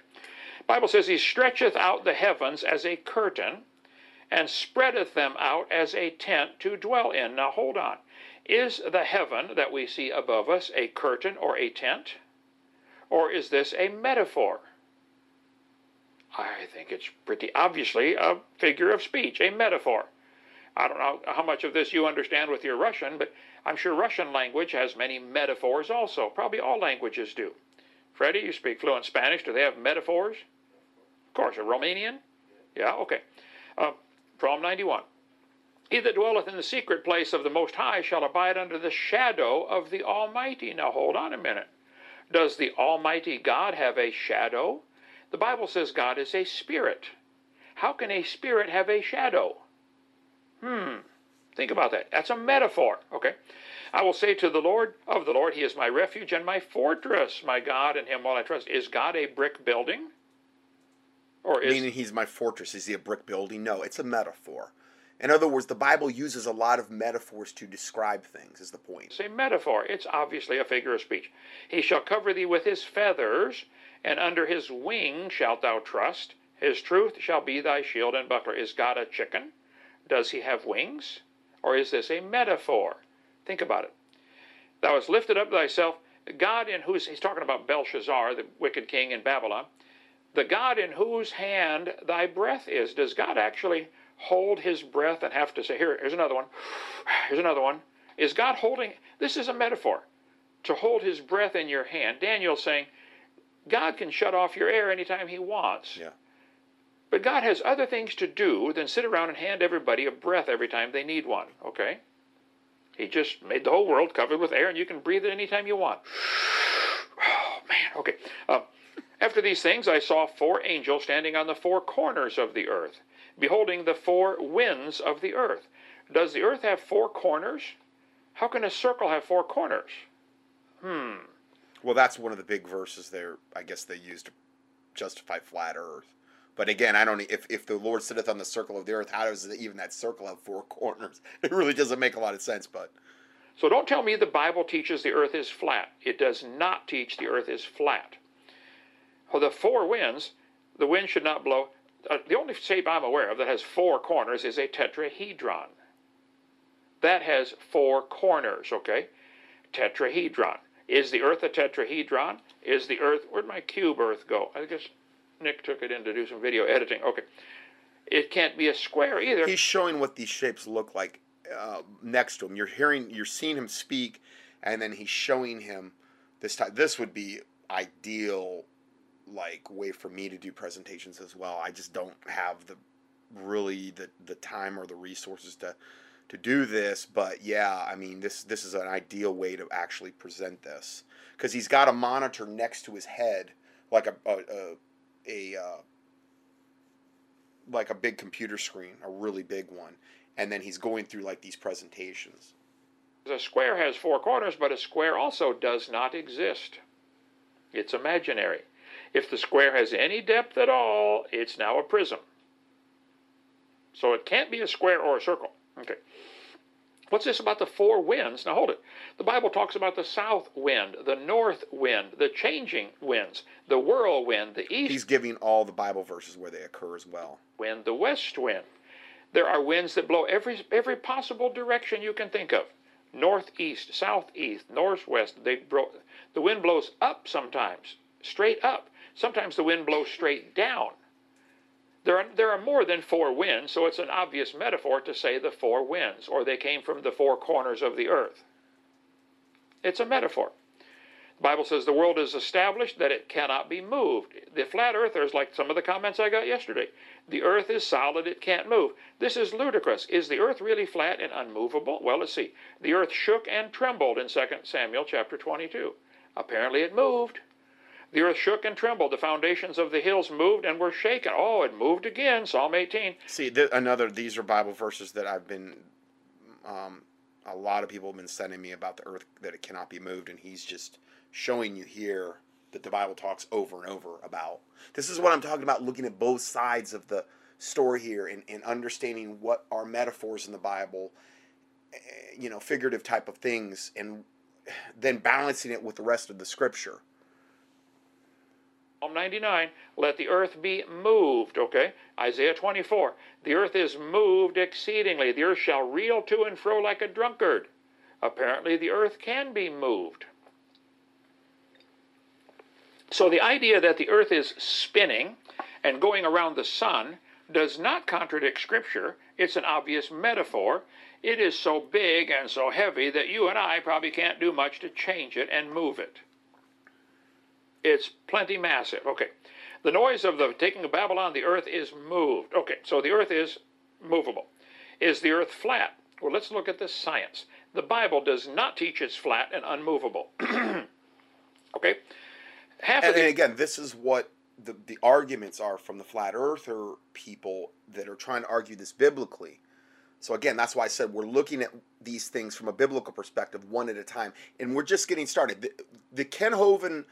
Bible says he stretcheth out the heavens as a curtain and spreadeth them out as a tent to dwell in. Now hold on. Is the heaven that we see above us a curtain or a tent? Or is this a metaphor? I think it's pretty obviously a figure of speech, a metaphor. I don't know how much of this you understand with your Russian, but I'm sure Russian language has many metaphors also. Probably all languages do. Freddie, you speak fluent Spanish. Do they have metaphors? Of course. A Romanian? Yeah, okay. Uh, Psalm 91. He that dwelleth in the secret place of the Most High shall abide under the shadow of the Almighty. Now hold on a minute. Does the Almighty God have a shadow? The Bible says God is a spirit. How can a spirit have a shadow? Hmm. Think about that. That's a metaphor. Okay. I will say to the Lord of the Lord, He is my refuge and my fortress, my God, in Him will I trust. Is God a brick building? Or is Meaning he's my fortress. Is he a brick building? No, it's a metaphor. In other words, the Bible uses a lot of metaphors to describe things, is the point. It's a metaphor. It's obviously a figure of speech. He shall cover thee with his feathers, and under his wing shalt thou trust. His truth shall be thy shield and buckler. Is God a chicken? Does he have wings? Or is this a metaphor? Think about it. Thou hast lifted up thyself, God in whose, he's talking about Belshazzar, the wicked king in Babylon, the God in whose hand thy breath is. Does God actually hold his breath and have to say, here, here's another one, here's another one? Is God holding, this is a metaphor, to hold his breath in your hand. Daniel's saying, God can shut off your air anytime he wants. Yeah. But God has other things to do than sit around and hand everybody a breath every time they need one, okay? He just made the whole world covered with air and you can breathe it anytime you want. Oh, man, okay. Uh, after these things, I saw four angels standing on the four corners of the earth, beholding the four winds of the earth. Does the earth have four corners? How can a circle have four corners? Hmm. Well, that's one of the big verses there, I guess they used to justify flat earth. But again, I don't. If if the Lord sitteth on the circle of the earth, how does even that circle have four corners? It really doesn't make a lot of sense. But So don't tell me the Bible teaches the earth is flat. It does not teach the earth is flat. Well, the four winds, the wind should not blow. Uh, the only shape I'm aware of that has four corners is a tetrahedron. That has four corners, okay? Tetrahedron. Is the earth a tetrahedron? Is the earth, where'd my cube earth go? I guess Nick took it in to do some video editing. Okay. It can't be a square either. he's showing what these shapes look like uh, next to him. You're hearing, you're seeing him speak, and then he's showing him this time. This would be ideal, like way for me to do presentations as well. I just don't have the really the the time or the resources to to do this. But yeah, I mean this this is an ideal way to actually present this because he's got a monitor next to his head, like a a a, a uh, like a big computer screen, a really big one, and then he's going through like these presentations. A square has four corners, but a square also does not exist. It's imaginary. If the square has any depth at all, it's now a prism. So it can't be a square or a circle. Okay. What's this about the four winds? Now hold it. The Bible talks about the south wind, the north wind, the changing winds, the whirlwind, the east He's giving all the Bible verses where they occur as well. wind, the west wind. There are winds that blow every every possible direction you can think of. Northeast, southeast, northwest. They bro- the wind blows up sometimes, straight up. Sometimes the wind blows straight down. There are, there are more than four winds, so it's an obvious metaphor to say the four winds, or they came from the four corners of the earth. It's a metaphor. The Bible says the world is established that it cannot be moved. The flat earthers, like some of the comments I got yesterday, the earth is solid, it can't move. This is ludicrous. Is the earth really flat and unmovable? Well, let's see. The earth shook and trembled in 2 Samuel chapter 22. Apparently it moved. The earth shook and trembled. The foundations of the hills moved and were shaken. Oh, it moved again. Psalm 18. See, th- another. These are Bible verses that I've been. Um, a lot of people have been sending me about the earth that it cannot be moved, and he's just showing you here that the Bible talks over and over about. This is what I'm talking about. Looking at both sides of the story here and, and understanding what are metaphors in the Bible, eh, you know, figurative type of things, and then balancing it with the rest of the Scripture. Psalm 99, let the earth be moved, okay? Isaiah 24, the earth is moved exceedingly. The earth shall reel to and fro like a drunkard. Apparently, the earth can be moved. So, the idea that the earth is spinning and going around the sun does not contradict Scripture. It's an obvious metaphor. It is so big and so heavy that you and I probably can't do much to change it and move it. It's plenty massive. Okay. The noise of the taking of Babylon, the earth is moved. Okay, so the earth is movable. Is the earth flat? Well, let's look at the science. The Bible does not teach it's flat and unmovable. okay? Half And, of the, and again, this is what the, the arguments are from the flat earther people that are trying to argue this biblically. So again, that's why I said we're looking at these things from a biblical perspective, one at a time, and we're just getting started. The, the Kent Hovind,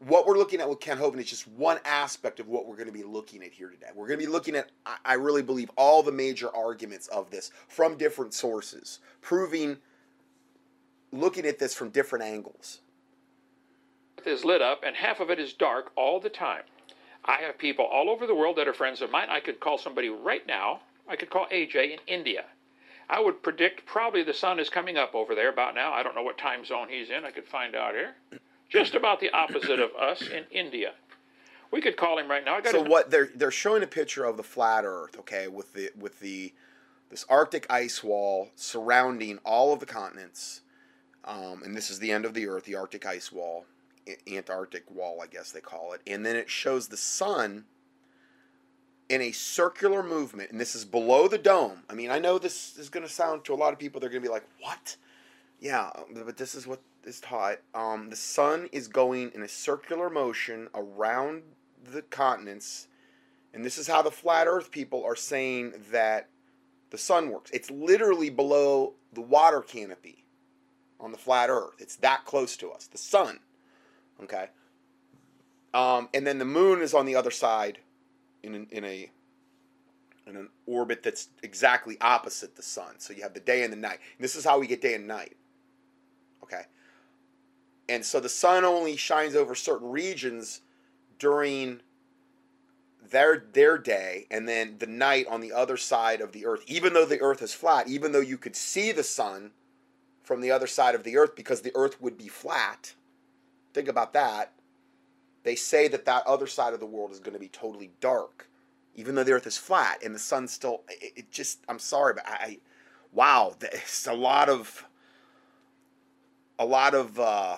what we're looking at with Kent Hovind is just one aspect of what we're going to be looking at here today. We're going to be looking at, I, really believe, all the major arguments of this from different sources, proving, looking at this from different angles. earth is lit up and half of it is dark all the time. I have people all over the world that are friends of mine. I could call somebody right now. I could call AJ in India. I would predict probably the sun is coming up over there about now. I don't know what time zone he's in. I could find out here. Just about the opposite of us in India. We could call him right now. I got So what they're they're showing a picture of the flat Earth, okay, with the with the this Arctic ice wall surrounding all of the continents, um, and this is the end of the Earth, the Arctic ice wall, Antarctic wall, I guess they call it, and then it shows the sun in a circular movement, and this is below the dome. I mean, I know this is going to sound to a lot of people, they're going to be like, "What?" Yeah, but this is what is taught. Um, the sun is going in a circular motion around the continents, and this is how the flat Earth people are saying that the sun works. It's literally below the water canopy on the flat Earth. It's that close to us. The sun, okay. Um, and then the moon is on the other side, in an, in a in an orbit that's exactly opposite the sun. So you have the day and the night. And this is how we get day and night. And so the sun only shines over certain regions during their their day and then the night on the other side of the earth. Even though the earth is flat even though you could see the sun from the other side of the earth because the earth would be flat think about that they say that that other side of the world is going to be totally dark even though the earth is flat and the sun still it, it just i'm sorry but i, I wow it's a lot of a lot of uh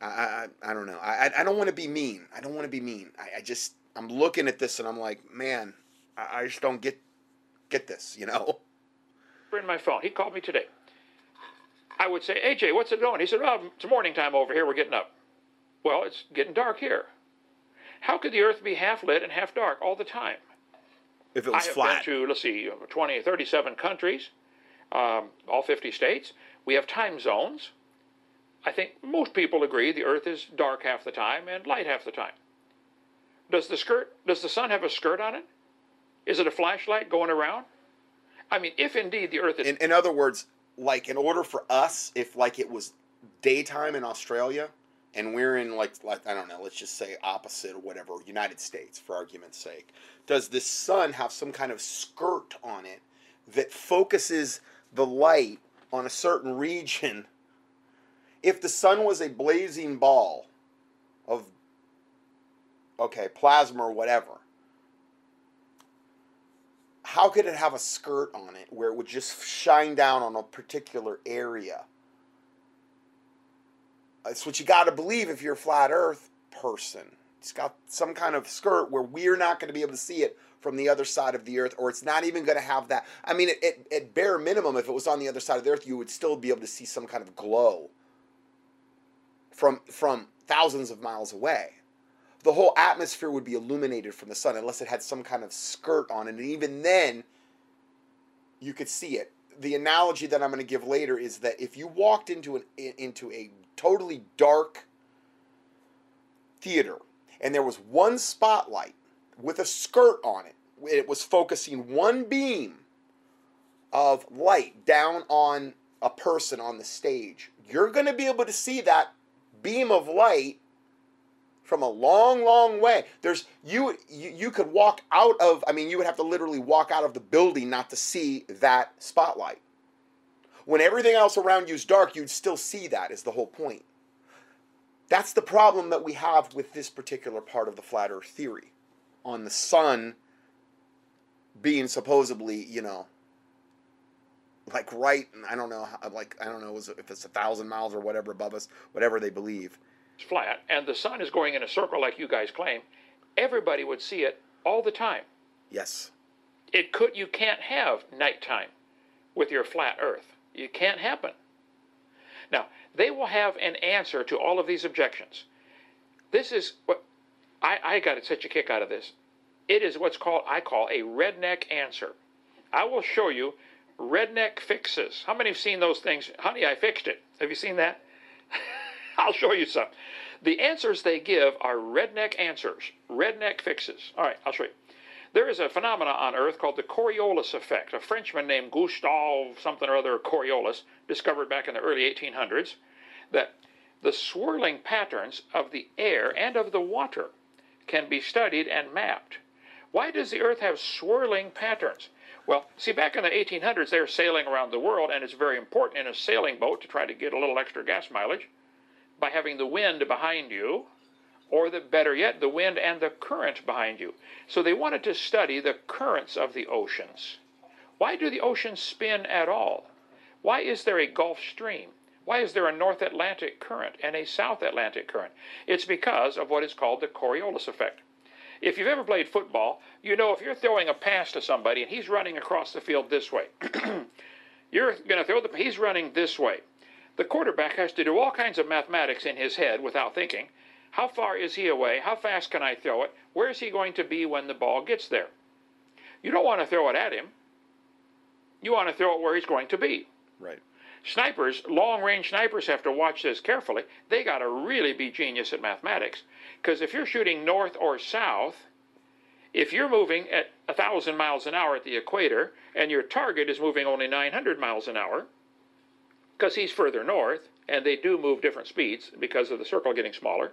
I, I, I don't know. I, I don't want to be mean. I don't want to be mean. I, I just I'm looking at this and I'm like, man, I, I just don't get get this. You know? in my phone. He called me today. I would say, AJ, what's it going? He said, well, it's morning time over here. We're getting up. Well, it's getting dark here. How could the earth be half lit and half dark all the time? If it I was have flat. been to, let's see, 20, 37 countries, um, all 50 states. We have time zones. I think most people agree the earth is dark half the time and light half the time. Does the skirt, does the sun have a skirt on it? Is it a flashlight going around? I mean, if indeed the earth is in, in other words, like in order for us, if like it was daytime in Australia and we're in like like I don't know, let's just say opposite or whatever, United States for argument's sake, does the sun have some kind of skirt on it that focuses the light on a certain region? If the sun was a blazing ball of okay, plasma or whatever, how could it have a skirt on it where it would just shine down on a particular area? It's what you got to believe if you're a flat Earth person. It's got some kind of skirt where we're not going to be able to see it from the other side of the Earth, or it's not even going to have that. I mean, at, at bare minimum, if it was on the other side of the Earth, you would still be able to see some kind of glow from from thousands of miles away the whole atmosphere would be illuminated from the sun unless it had some kind of skirt on it. And even then, you could see it. The analogy that I'm going to give later is that if you walked into an into a totally dark theater and there was one spotlight with a skirt on it, it was focusing one beam of light down on a person on the stage. You're going to be able to see that beam of light from a long long way. There's you, you you could walk out of i mean you would have to literally walk out of the building not to see that spotlight. When everything else around you is dark you'd still see that is the whole point. That's the problem that we have with this particular part of the flat earth theory on the sun being supposedly, you know, like right, I don't know, like I don't know if it's a thousand miles or whatever above us, whatever they believe. It's flat, and the sun is going in a circle like you guys claim, everybody would see it all the time. Yes. It could you can't have nighttime with your flat earth. It can't happen. Now, they will have an answer to all of these objections. This is what I, I got such a kick out of this. It is what's called I call a redneck answer. I will show you redneck fixes. How many have seen those things? Honey, I fixed it. Have you seen that? I'll show you some. The answers they give are redneck answers, redneck fixes. All right, I'll show you. There is a phenomenon on Earth called the Coriolis effect. A Frenchman named Gustave something or other Coriolis discovered back in the early 1800s that the swirling patterns of the air and of the water can be studied and mapped. Why does the Earth have swirling patterns? Well, see, back in the 1800s, they were sailing around the world, and it's very important in a sailing boat to try to get a little extra gas mileage by having the wind behind you, or the better yet, the wind and the current behind you. So they wanted to study the currents of the oceans. Why do the oceans spin at all? Why is there a Gulf Stream? Why is there a North Atlantic current and a South Atlantic current? It's because of what is called the Coriolis effect. If you've ever played football, you know if you're throwing a pass to somebody and he's running across the field this way, you're going to throw the he's running this way. The quarterback has to do all kinds of mathematics in his head without thinking. How far is he away? How fast can I throw it? Where is he going to be when the ball gets there? You don't want to throw it at him. You want to throw it where he's going to be. Right. Snipers, long range snipers have to watch this carefully. They got to really be genius at mathematics. Because if you're shooting north or south, if you're moving at 1,000 miles an hour at the equator and your target is moving only 900 miles an hour, because he's further north, and they do move different speeds because of the circle getting smaller,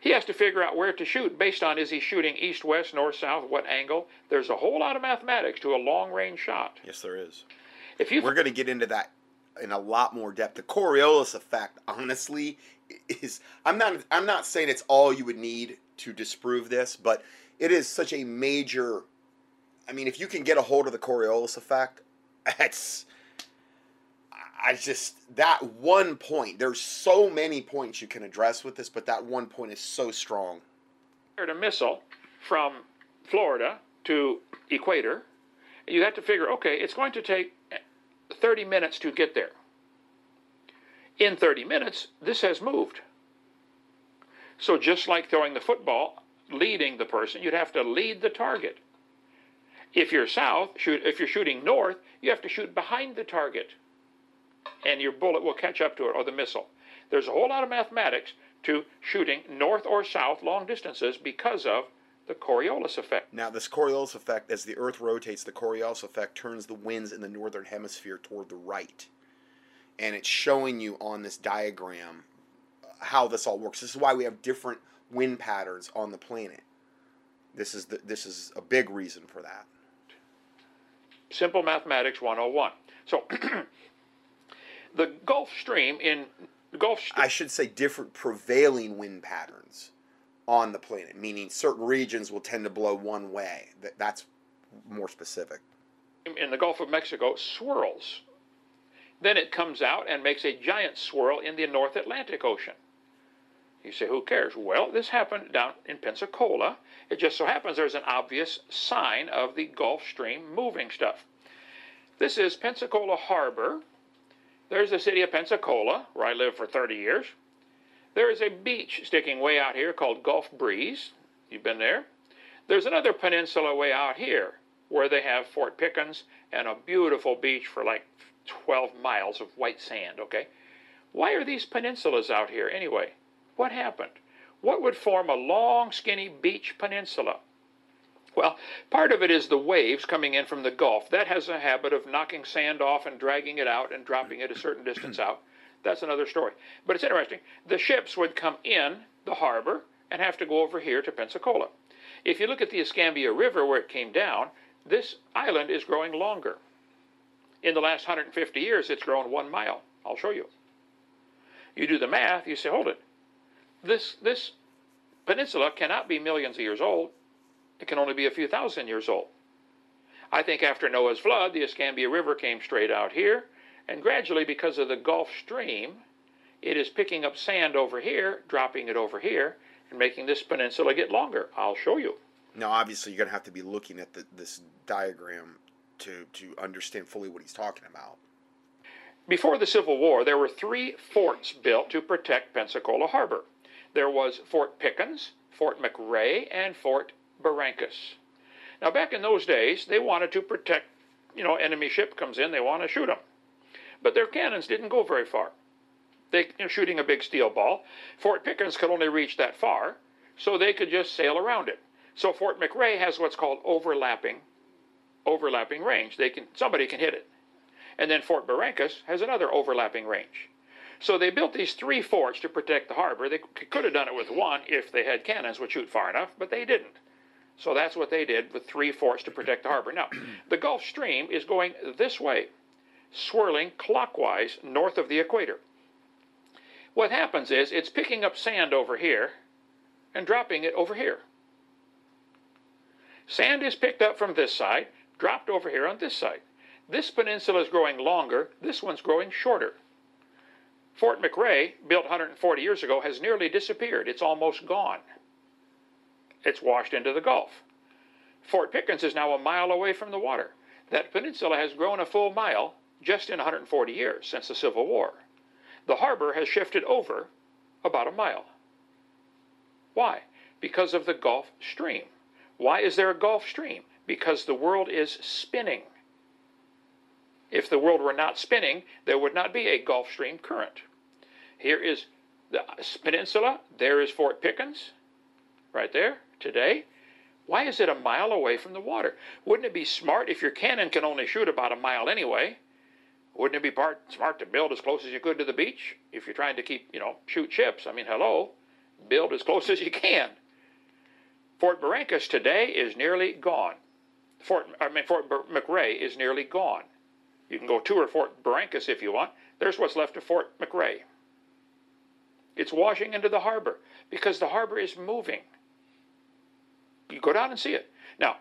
he has to figure out where to shoot based on is he shooting east, west, north, south, what angle. There's a whole lot of mathematics to a long range shot. Yes, there is. If you We're going to get into that in a lot more depth. The Coriolis effect, honestly, is I'm not I'm not saying it's all you would need to disprove this, but it is such a major. I mean, if you can get a hold of the Coriolis effect, that's. I just that one point. There's so many points you can address with this, but that one point is so strong. fired a missile from Florida to equator, you have to figure, okay, it's going to take 30 minutes to get there. In 30 minutes, this has moved. So just like throwing the football, leading the person, you'd have to lead the target. If you're south, shoot, if you're shooting north, you have to shoot behind the target, and your bullet will catch up to it, or the missile. There's a whole lot of mathematics to shooting north or south long distances because of the Coriolis effect. Now, this Coriolis effect, as the Earth rotates, the Coriolis effect turns the winds in the northern hemisphere toward the right. And it's showing you on this diagram uh, how this all works. This is why we have different wind patterns on the planet. This is the, this is a big reason for that. Simple Mathematics 101. So, the Gulf Stream in the Gulf Stream. I should say different prevailing wind patterns on the planet, meaning certain regions will tend to blow one way. That that's more specific. in the Gulf of Mexico swirls. Then it comes out and makes a giant swirl in the North Atlantic Ocean. You say, who cares? Well, this happened down in Pensacola. It just so happens there's an obvious sign of the Gulf Stream moving stuff. This is Pensacola Harbor. There's the city of Pensacola, where I lived for 30 years. There is a beach sticking way out here called Gulf Breeze. You've been there. There's another peninsula way out here where they have Fort Pickens and a beautiful beach for like 12 miles of white sand, okay? Why are these peninsulas out here anyway? What happened? What would form a long, skinny beach peninsula? Well, part of it is the waves coming in from the Gulf. That has a habit of knocking sand off and dragging it out and dropping it a certain distance out. That's another story. But it's interesting. The ships would come in the harbor and have to go over here to Pensacola. If you look at the Escambia River where it came down, this island is growing longer. In the last 150 years, it's grown one mile. I'll show you. You do the math, you say, hold it. This, this peninsula cannot be millions of years old. It can only be a few thousand years old. I think after Noah's flood, the Escambia River came straight out here, and gradually, because of the Gulf Stream, it is picking up sand over here, dropping it over here, and making this peninsula get longer. I'll show you. Now, obviously, you're going to have to be looking at the, this diagram to, to understand fully what he's talking about. Before the Civil War, there were three forts built to protect Pensacola Harbor. There was Fort Pickens, Fort McRee, and Fort Barrancas. Now, back in those days, they wanted to protect, you know, enemy ship comes in, they want to shoot them. But their cannons didn't go very far. They, you know, shooting a big steel ball. Fort Pickens could only reach that far, so they could just sail around it. So Fort McRee has what's called overlapping, overlapping range. They can somebody can hit it, and then Fort Barrancas has another overlapping range. So they built these three forts to protect the harbor. They could have done it with one if they had cannons would shoot far enough, but they didn't. So that's what they did with three forts to protect the harbor. Now, the Gulf Stream is going this way, swirling clockwise north of the equator. What happens is it's picking up sand over here and dropping it over here. Sand is picked up from this side, dropped over here on this side. This peninsula is growing longer, this one's growing shorter. Fort McRee, built 140 years ago, has nearly disappeared. It's almost gone. It's washed into the Gulf. Fort Pickens is now a mile away from the water. That peninsula has grown a full mile just in 140 years since the Civil War. The harbor has shifted over about a mile. Why? Because of the Gulf Stream. Why is there a Gulf Stream? Because the world is spinning. If the world were not spinning, there would not be a Gulf Stream current. Here is the peninsula, there is Fort Pickens, right there, today. Why is it a mile away from the water? Wouldn't it be smart if your cannon can only shoot about a mile anyway? Wouldn't it be part smart to build as close as you could to the beach if you're trying to keep, you know, shoot ships? I mean, hello, build as close as you can. Fort Barrancas today is nearly gone. Fort, I mean, Fort McRee is nearly gone. You can go tour Fort Barrancas if you want. There's what's left of Fort McRee. It's washing into the harbor because the harbor is moving. You go down and see it. Now,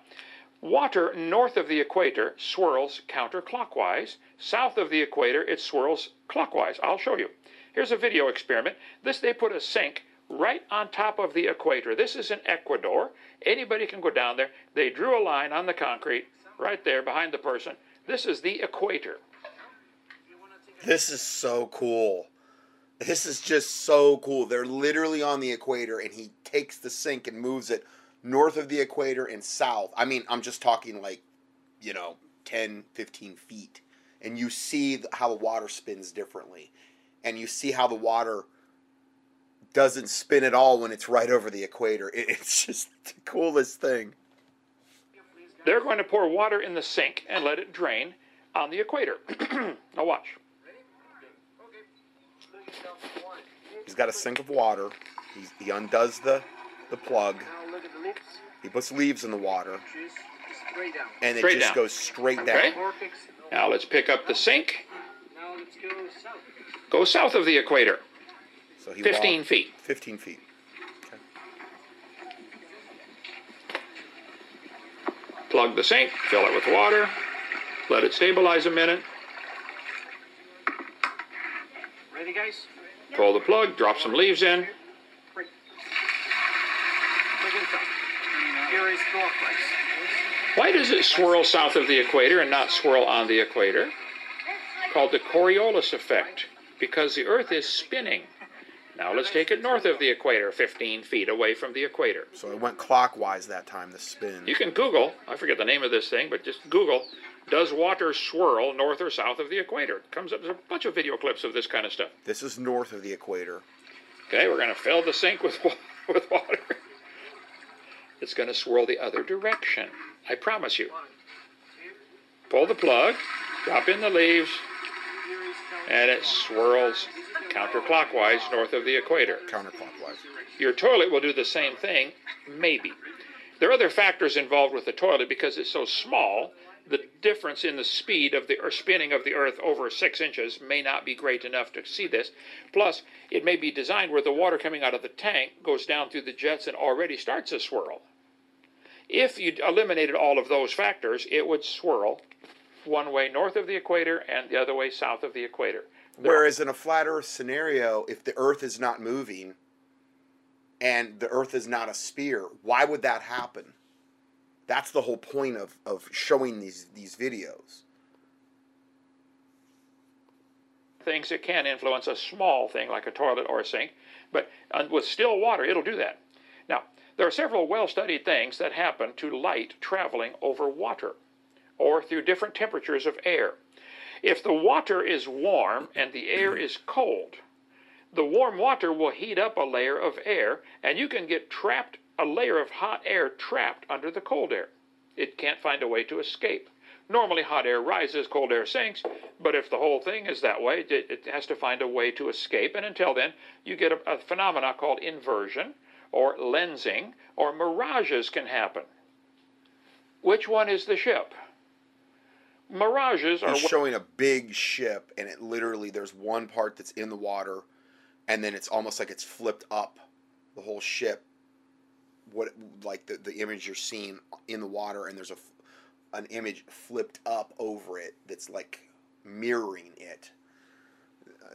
water north of the equator swirls counterclockwise. South of the equator, it swirls clockwise. I'll show you. Here's a video experiment. This they put a sink right on top of the equator. This is in Ecuador. Anybody can go down there. They drew a line on the concrete right there behind the person. This is the equator. This is so cool. This is just so cool. They're literally on the equator, and he takes the sink and moves it north of the equator and south. I mean, I'm just talking like, you know, 10, 15 feet. And you see how the water spins differently. And you see how the water doesn't spin at all when it's right over the equator. It's just the coolest thing. They're going to pour water in the sink and let it drain on the equator. now watch. He's got a sink of water. He's, he undoes the, the plug. He puts leaves in the water. And it Straight just down. goes straight down. Okay. Now let's pick up the sink. Go south of the equator, So he 15 walked- feet. 15 feet. Plug the sink, fill it with water, let it stabilize a minute, Ready, guys? pull the plug, drop some leaves in. Look at that. Here is clockwise. Why does it swirl south of the equator and not swirl on the equator? Called the Coriolis effect, because the Earth is spinning. Now let's take it north of the equator, 15 feet away from the equator. So it went clockwise that time, the spin. You can Google, I forget the name of this thing, but just Google, does water swirl north or south of the equator? It comes up, there's a bunch of video clips of this kind of stuff. This is north of the equator. Okay, we're going to fill the sink with, with water. It's going to swirl the other direction. I promise you. Pull the plug, drop in the leaves, and it swirls counterclockwise north of the equator. Counterclockwise. Your toilet will do the same thing, maybe. There are other factors involved with the toilet because it's so small. The difference in the speed of the or spinning of the Earth over six inches may not be great enough to see this. Plus, it may be designed where the water coming out of the tank goes down through the jets and already starts a swirl. If you eliminated all of those factors, it would swirl one way north of the equator and the other way south of the equator. There- Whereas in a flat Earth scenario, if the Earth is not moving and the Earth is not a sphere, why would that happen? That's the whole point of, of showing these these videos. things it can influence a small thing like a toilet or a sink, but uh, with still water, it'll do that. Now, there are several well studied things that happen to light traveling over water or through different temperatures of air. If the water is warm and the air is cold, the warm water will heat up a layer of air, and you can get trapped, a layer of hot air trapped under the cold air. It can't find a way to escape. Normally, hot air rises, cold air sinks, but if the whole thing is that way, it, has to find a way to escape. And until then, you get a, a phenomena called inversion or lensing, or mirages can happen. Which one is the ship? Mirages are He's showing a big ship, and it literally there's one part that's in the water, and then it's almost like it's flipped up, the whole ship. What like the the image you're seeing in the water, and there's a an image flipped up over it that's like mirroring it.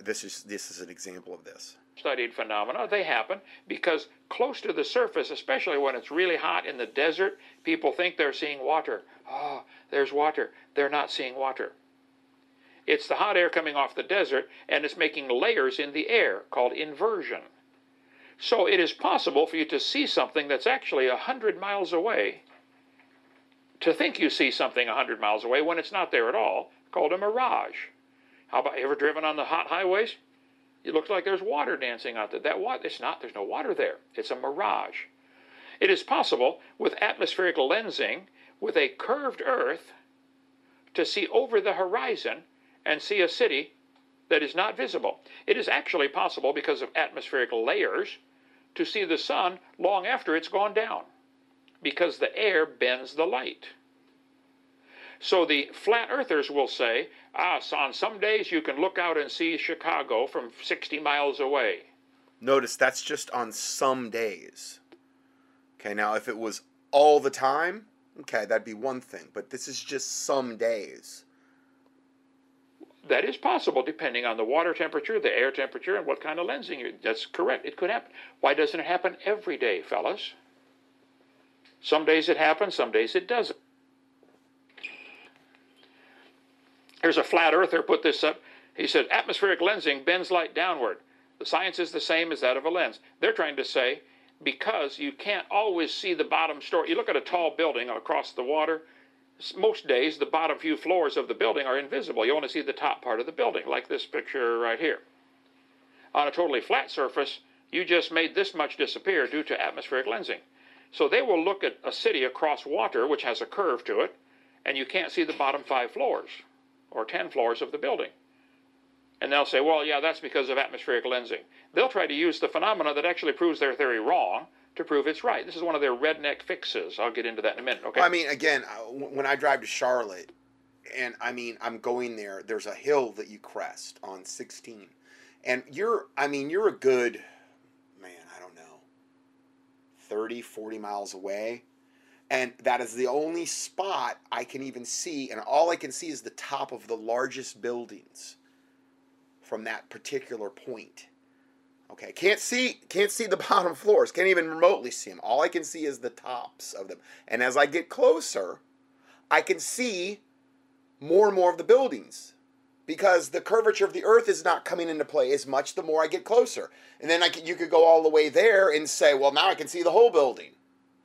This is this is an example of this. Studied phenomena. They happen because close to the surface, especially when it's really hot in the desert, people think they're seeing water. Oh, there's water. They're not seeing water. It's the hot air coming off the desert and it's making layers in the air called inversion. So it is possible for you to see something that's actually a hundred miles away, to think you see something a hundred miles away when it's not there at all, called a mirage. How about ever driven on the hot highways? It looks like there's water dancing out there. That water, it's not. There's no water there. It's a mirage. It is possible with atmospheric lensing, with a curved Earth, to see over the horizon and see a city that is not visible. It is actually possible because of atmospheric layers to see the sun long after it's gone down, because the air bends the light. So the flat earthers will say, ah, so on some days you can look out and see Chicago from 60 miles away. Notice that's just on some days. Okay, now if it was all the time, okay, that'd be one thing. But this is just some days. That is possible depending on the water temperature, the air temperature, and what kind of lensing you That's correct. It could happen. Why doesn't it happen every day, fellas? Some days it happens, some days it doesn't. Here's a flat earther put this up. He said atmospheric lensing bends light downward. The science is the same as that of a lens. They're trying to say because you can't always see the bottom story. You look at a tall building across the water, most days the bottom few floors of the building are invisible. You only see the top part of the building, like this picture right here. On a totally flat surface, you just made this much disappear due to atmospheric lensing. So they will look at a city across water, which has a curve to it, and you can't see the bottom five floors or ten floors of the building. And they'll say, well, yeah, that's because of atmospheric lensing. They'll try to use the phenomena that actually proves their theory wrong to prove it's right. This is one of their redneck fixes. I'll get into that in a minute. Okay. Well, I mean, again, uh, when I drive to Charlotte, and I mean, I'm going there. There's a hill that you crest on 16, and you're, I mean, you're a good, man, I don't know, 30, 40 miles away, and that is the only spot I can even see, and all I can see is the top of the largest buildings from that particular point. Okay, can't see can't see the bottom floors. Can't even remotely see them. All I can see is the tops of them. And as I get closer, I can see more and more of the buildings because the curvature of the earth is not coming into play as much the more I get closer. And then I could, you could go all the way there and say, well, now I can see the whole building.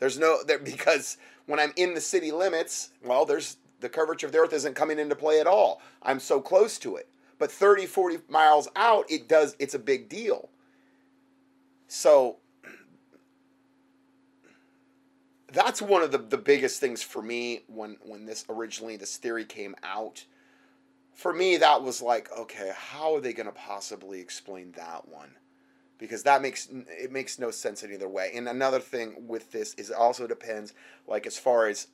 There's no there because when I'm in the city limits, well, there's the curvature of the earth isn't coming into play at all. I'm so close to it. But 30, 40 miles out, it does it's a big deal. So that's one of the, the biggest things for me when when this originally this theory came out. For me, that was like, okay, how are they going to possibly explain that one? Because that makes it makes no sense in either way. And another thing with this is it also depends, like as far as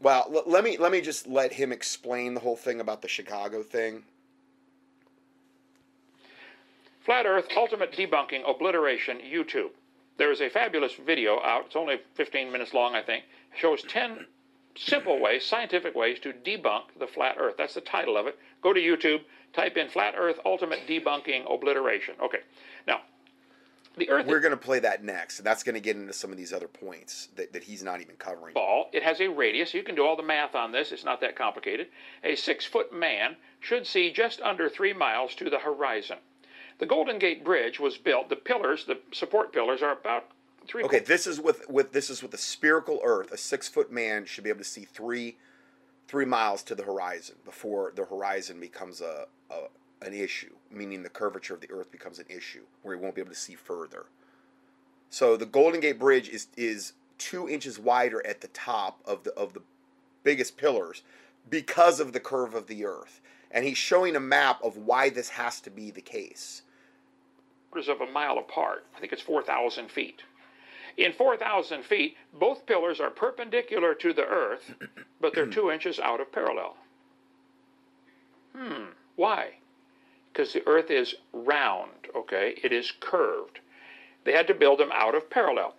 well, l- let me let me just let him explain the whole thing about the Chicago thing. Flat Earth Ultimate Debunking Obliteration YouTube. There is a fabulous video out. It's only 15 minutes long, I think. Shows 10 simple ways, scientific ways to debunk the flat Earth. That's the title of it. Go to YouTube, type in "Flat Earth Ultimate Debunking Obliteration." Okay. Now, the Earth We're going to play that next, and that's going to get into some of these other points that, that he's not even covering. ball. It has a radius. You can do all the math on this. It's not that complicated. A six foot man should see just under three miles to the horizon. The Golden Gate Bridge was built. The pillars, the support pillars, are about three. Okay, this is with with this is with a spherical Earth. A six foot man should be able to see three three miles to the horizon before the horizon becomes a, a an issue, meaning the curvature of the Earth becomes an issue where he won't be able to see further. So the Golden Gate Bridge is is two inches wider at the top of the of the biggest pillars because of the curve of the Earth, and he's showing a map of why this has to be the case. quarters of a mile apart. I think it's 4,000 feet. In 4,000 feet, both pillars are perpendicular to the Earth, but they're two inches out of parallel. Hmm, why? Because the Earth is round, okay? It is curved. They had to build them out of parallel.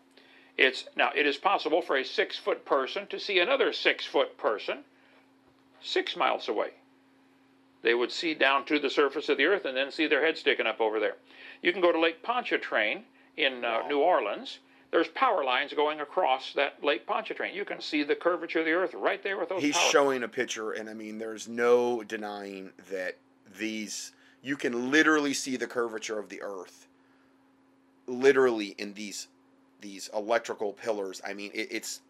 It's now it is possible for a six foot person to see another six foot person six miles away. They would see down to the surface of the earth and then see their head sticking up over there. You can go to Lake Pontchartrain in uh, New Orleans. There's power lines going across that Lake Pontchartrain. You can see the curvature of the earth right there with those. He's showing a picture, and I mean, there's no denying that these. You can literally see the curvature of the Earth, literally in these these electrical pillars. I mean, it, it's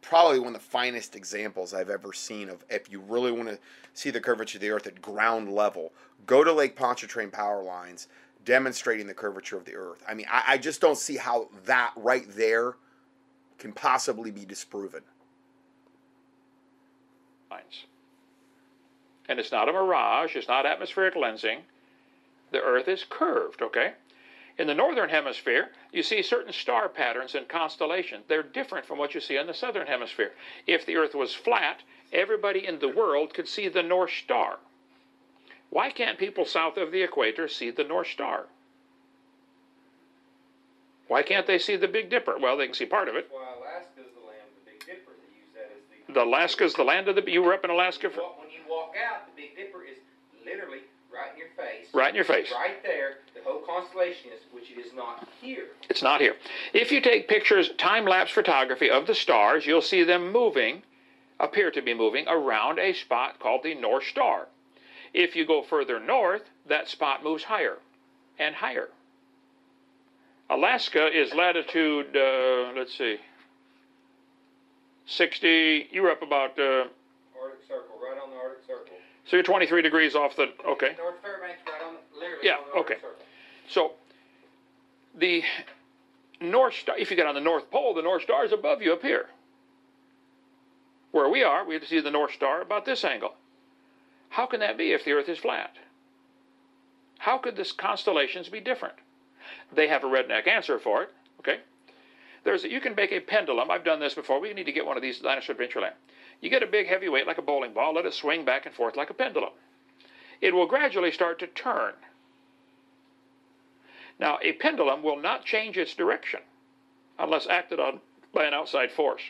probably one of the finest examples I've ever seen of if you really want to see the curvature of the Earth at ground level, go to Lake Pontchartrain power lines demonstrating the curvature of the Earth. I mean, I, I just don't see how that right there can possibly be disproven. And it's not a mirage, it's not atmospheric lensing. The Earth is curved, okay? In the northern hemisphere, you see certain star patterns and constellations. They're different from what you see in the southern hemisphere. If the Earth was flat, everybody in the world could see the North Star. Why can't people south of the equator see the North Star? Why can't they see the Big Dipper? Well, they can see part of it. Well, Alaska's the land of the Big Dipper. They use that as the. The Alaska's the land of the. You were up in Alaska for. Well, when you walk out, the Big Dipper is literally right in your face. Right in your face. Right there. The whole constellation is, which it is not here. It's not here. If you take pictures, time lapse photography of the stars, you'll see them moving, appear to be moving, around a spot called the North Star. If you go further north, that spot moves higher and higher. Alaska is latitude, uh, let's see, 60, you're up about, uh, Arctic Circle, right on the Arctic Circle. so you're 23 degrees off the, okay. North Fairbanks, right on, the, literally Yeah, on the okay. Circle. So the North Star, if you get on the North Pole, the North Star is above you up here. Where we are, we have to see the North Star about this angle. How can that be if the Earth is flat? How could the constellations be different? They have a redneck answer for it. Okay, there's you can make a pendulum. I've done this before. We need to get one of these Dinosaur Adventureland. You get a big heavy weight like a bowling ball. Let it swing back and forth like a pendulum. It will gradually start to turn. Now, a pendulum will not change its direction unless acted on by an outside force.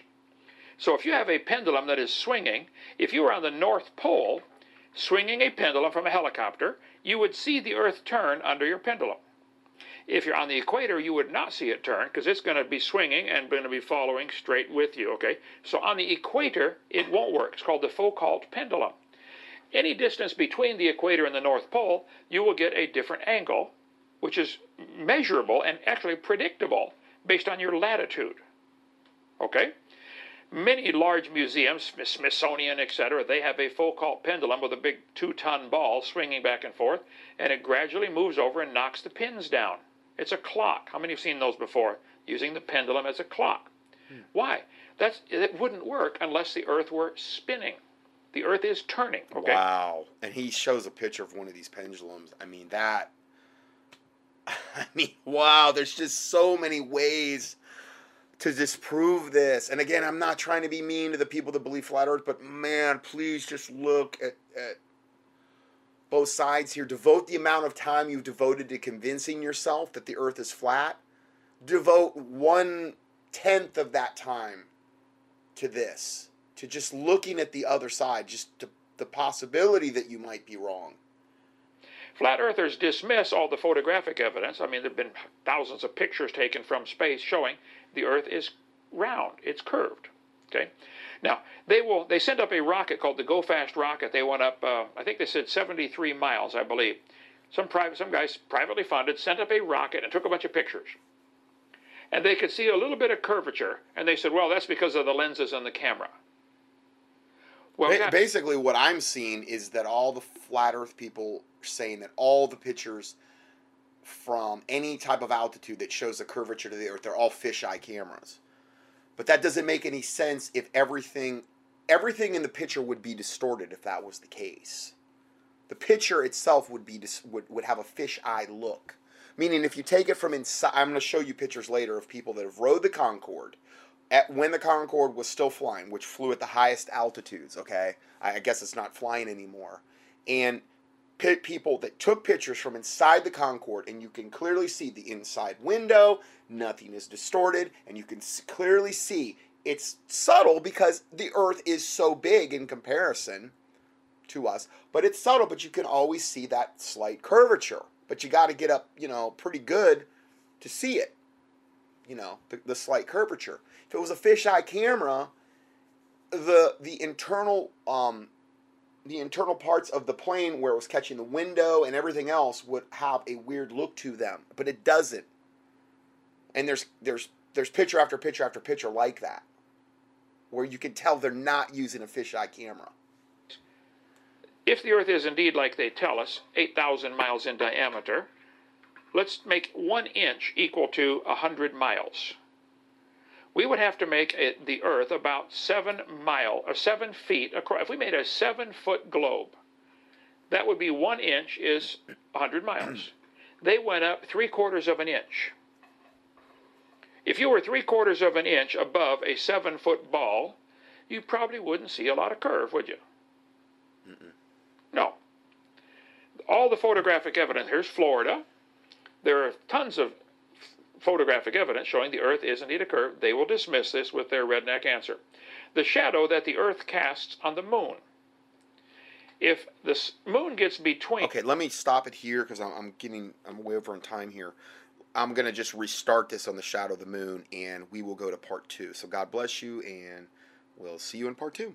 So, if you have a pendulum that is swinging, if you were on the North Pole swinging a pendulum from a helicopter, you would see the Earth turn under your pendulum. If you're on the equator, you would not see it turn because it's going to be swinging and going to be following straight with you, okay? So on the equator, it won't work. It's called the Foucault pendulum. Any distance between the equator and the North Pole, you will get a different angle, which is measurable and actually predictable based on your latitude. Okay? Many large museums, Smithsonian, etc., they have a Foucault pendulum with a big two ton ball swinging back and forth, and it gradually moves over and knocks the pins down. It's a clock. How many have seen those before? Using the pendulum as a clock. Hmm. Why? That's it wouldn't work unless the Earth were spinning. The Earth is turning. Okay. Wow. And he shows a picture of one of these pendulums. I mean, that. I mean, wow, there's just so many ways to disprove this. And again, I'm not trying to be mean to the people that believe flat earth, but man, please just look at, at both sides here. Devote the amount of time you've devoted to convincing yourself that the earth is flat. devote one tenth of that time to this, to just looking at the other side, just to the possibility that you might be wrong. Flat earthers dismiss all the photographic evidence. I mean, there have been thousands of pictures taken from space showing the Earth is round, it's curved. Okay. Now they will. They sent up a rocket called the Go Fast rocket. They went up. Uh, I think they said 73 miles, I believe. Some private, some guys privately funded sent up a rocket and took a bunch of pictures. And they could see a little bit of curvature, and they said, "Well, that's because of the lenses on the camera." Well, Ba- basically, what I'm seeing is that all the flat Earth people saying that all the pictures from any type of altitude that shows the curvature to the Earth, they're all fisheye cameras. But that doesn't make any sense if everything everything in the picture would be distorted if that was the case. The picture itself would be would, would have a fisheye look. Meaning, if you take it from inside, I'm going to show you pictures later of people that have rode the Concorde at when the Concorde was still flying, which flew at the highest altitudes. Okay, I, I guess it's not flying anymore, and people that took pictures from inside the Concorde, and you can clearly see the inside window. Nothing is distorted, and you can clearly see it's subtle because the Earth is so big in comparison to us, but it's subtle. But you can always see that slight curvature. But you got to get up, you know, pretty good to see it. You know, the, the slight curvature. If it was a fisheye camera, the the internal um, the internal parts of the plane where it was catching the window and everything else would have a weird look to them, but it doesn't. And there's there's there's picture after picture after picture like that, where you can tell they're not using a fisheye camera. if the Earth is indeed like they tell us, 8,000 miles in diameter, let's make one inch equal to 100 miles. We would have to make it, the Earth about seven mile or seven feet across. If we made a seven foot globe, that would be one inch is 100 miles. they went up three quarters of an inch. If you were three quarters of an inch above a seven foot ball, you probably wouldn't see a lot of curve, would you? No. All the photographic evidence, here's Florida. There are tons of photographic evidence showing the Earth is indeed a curve. They will dismiss this with their redneck answer. The shadow that the Earth casts on the moon. If the moon gets between. Okay, let me stop it here because I'm, I'm getting I'm way over on time here. I'm gonna just restart this on the shadow of the moon, and we will go to part two. So God bless you, and we'll see you in part two.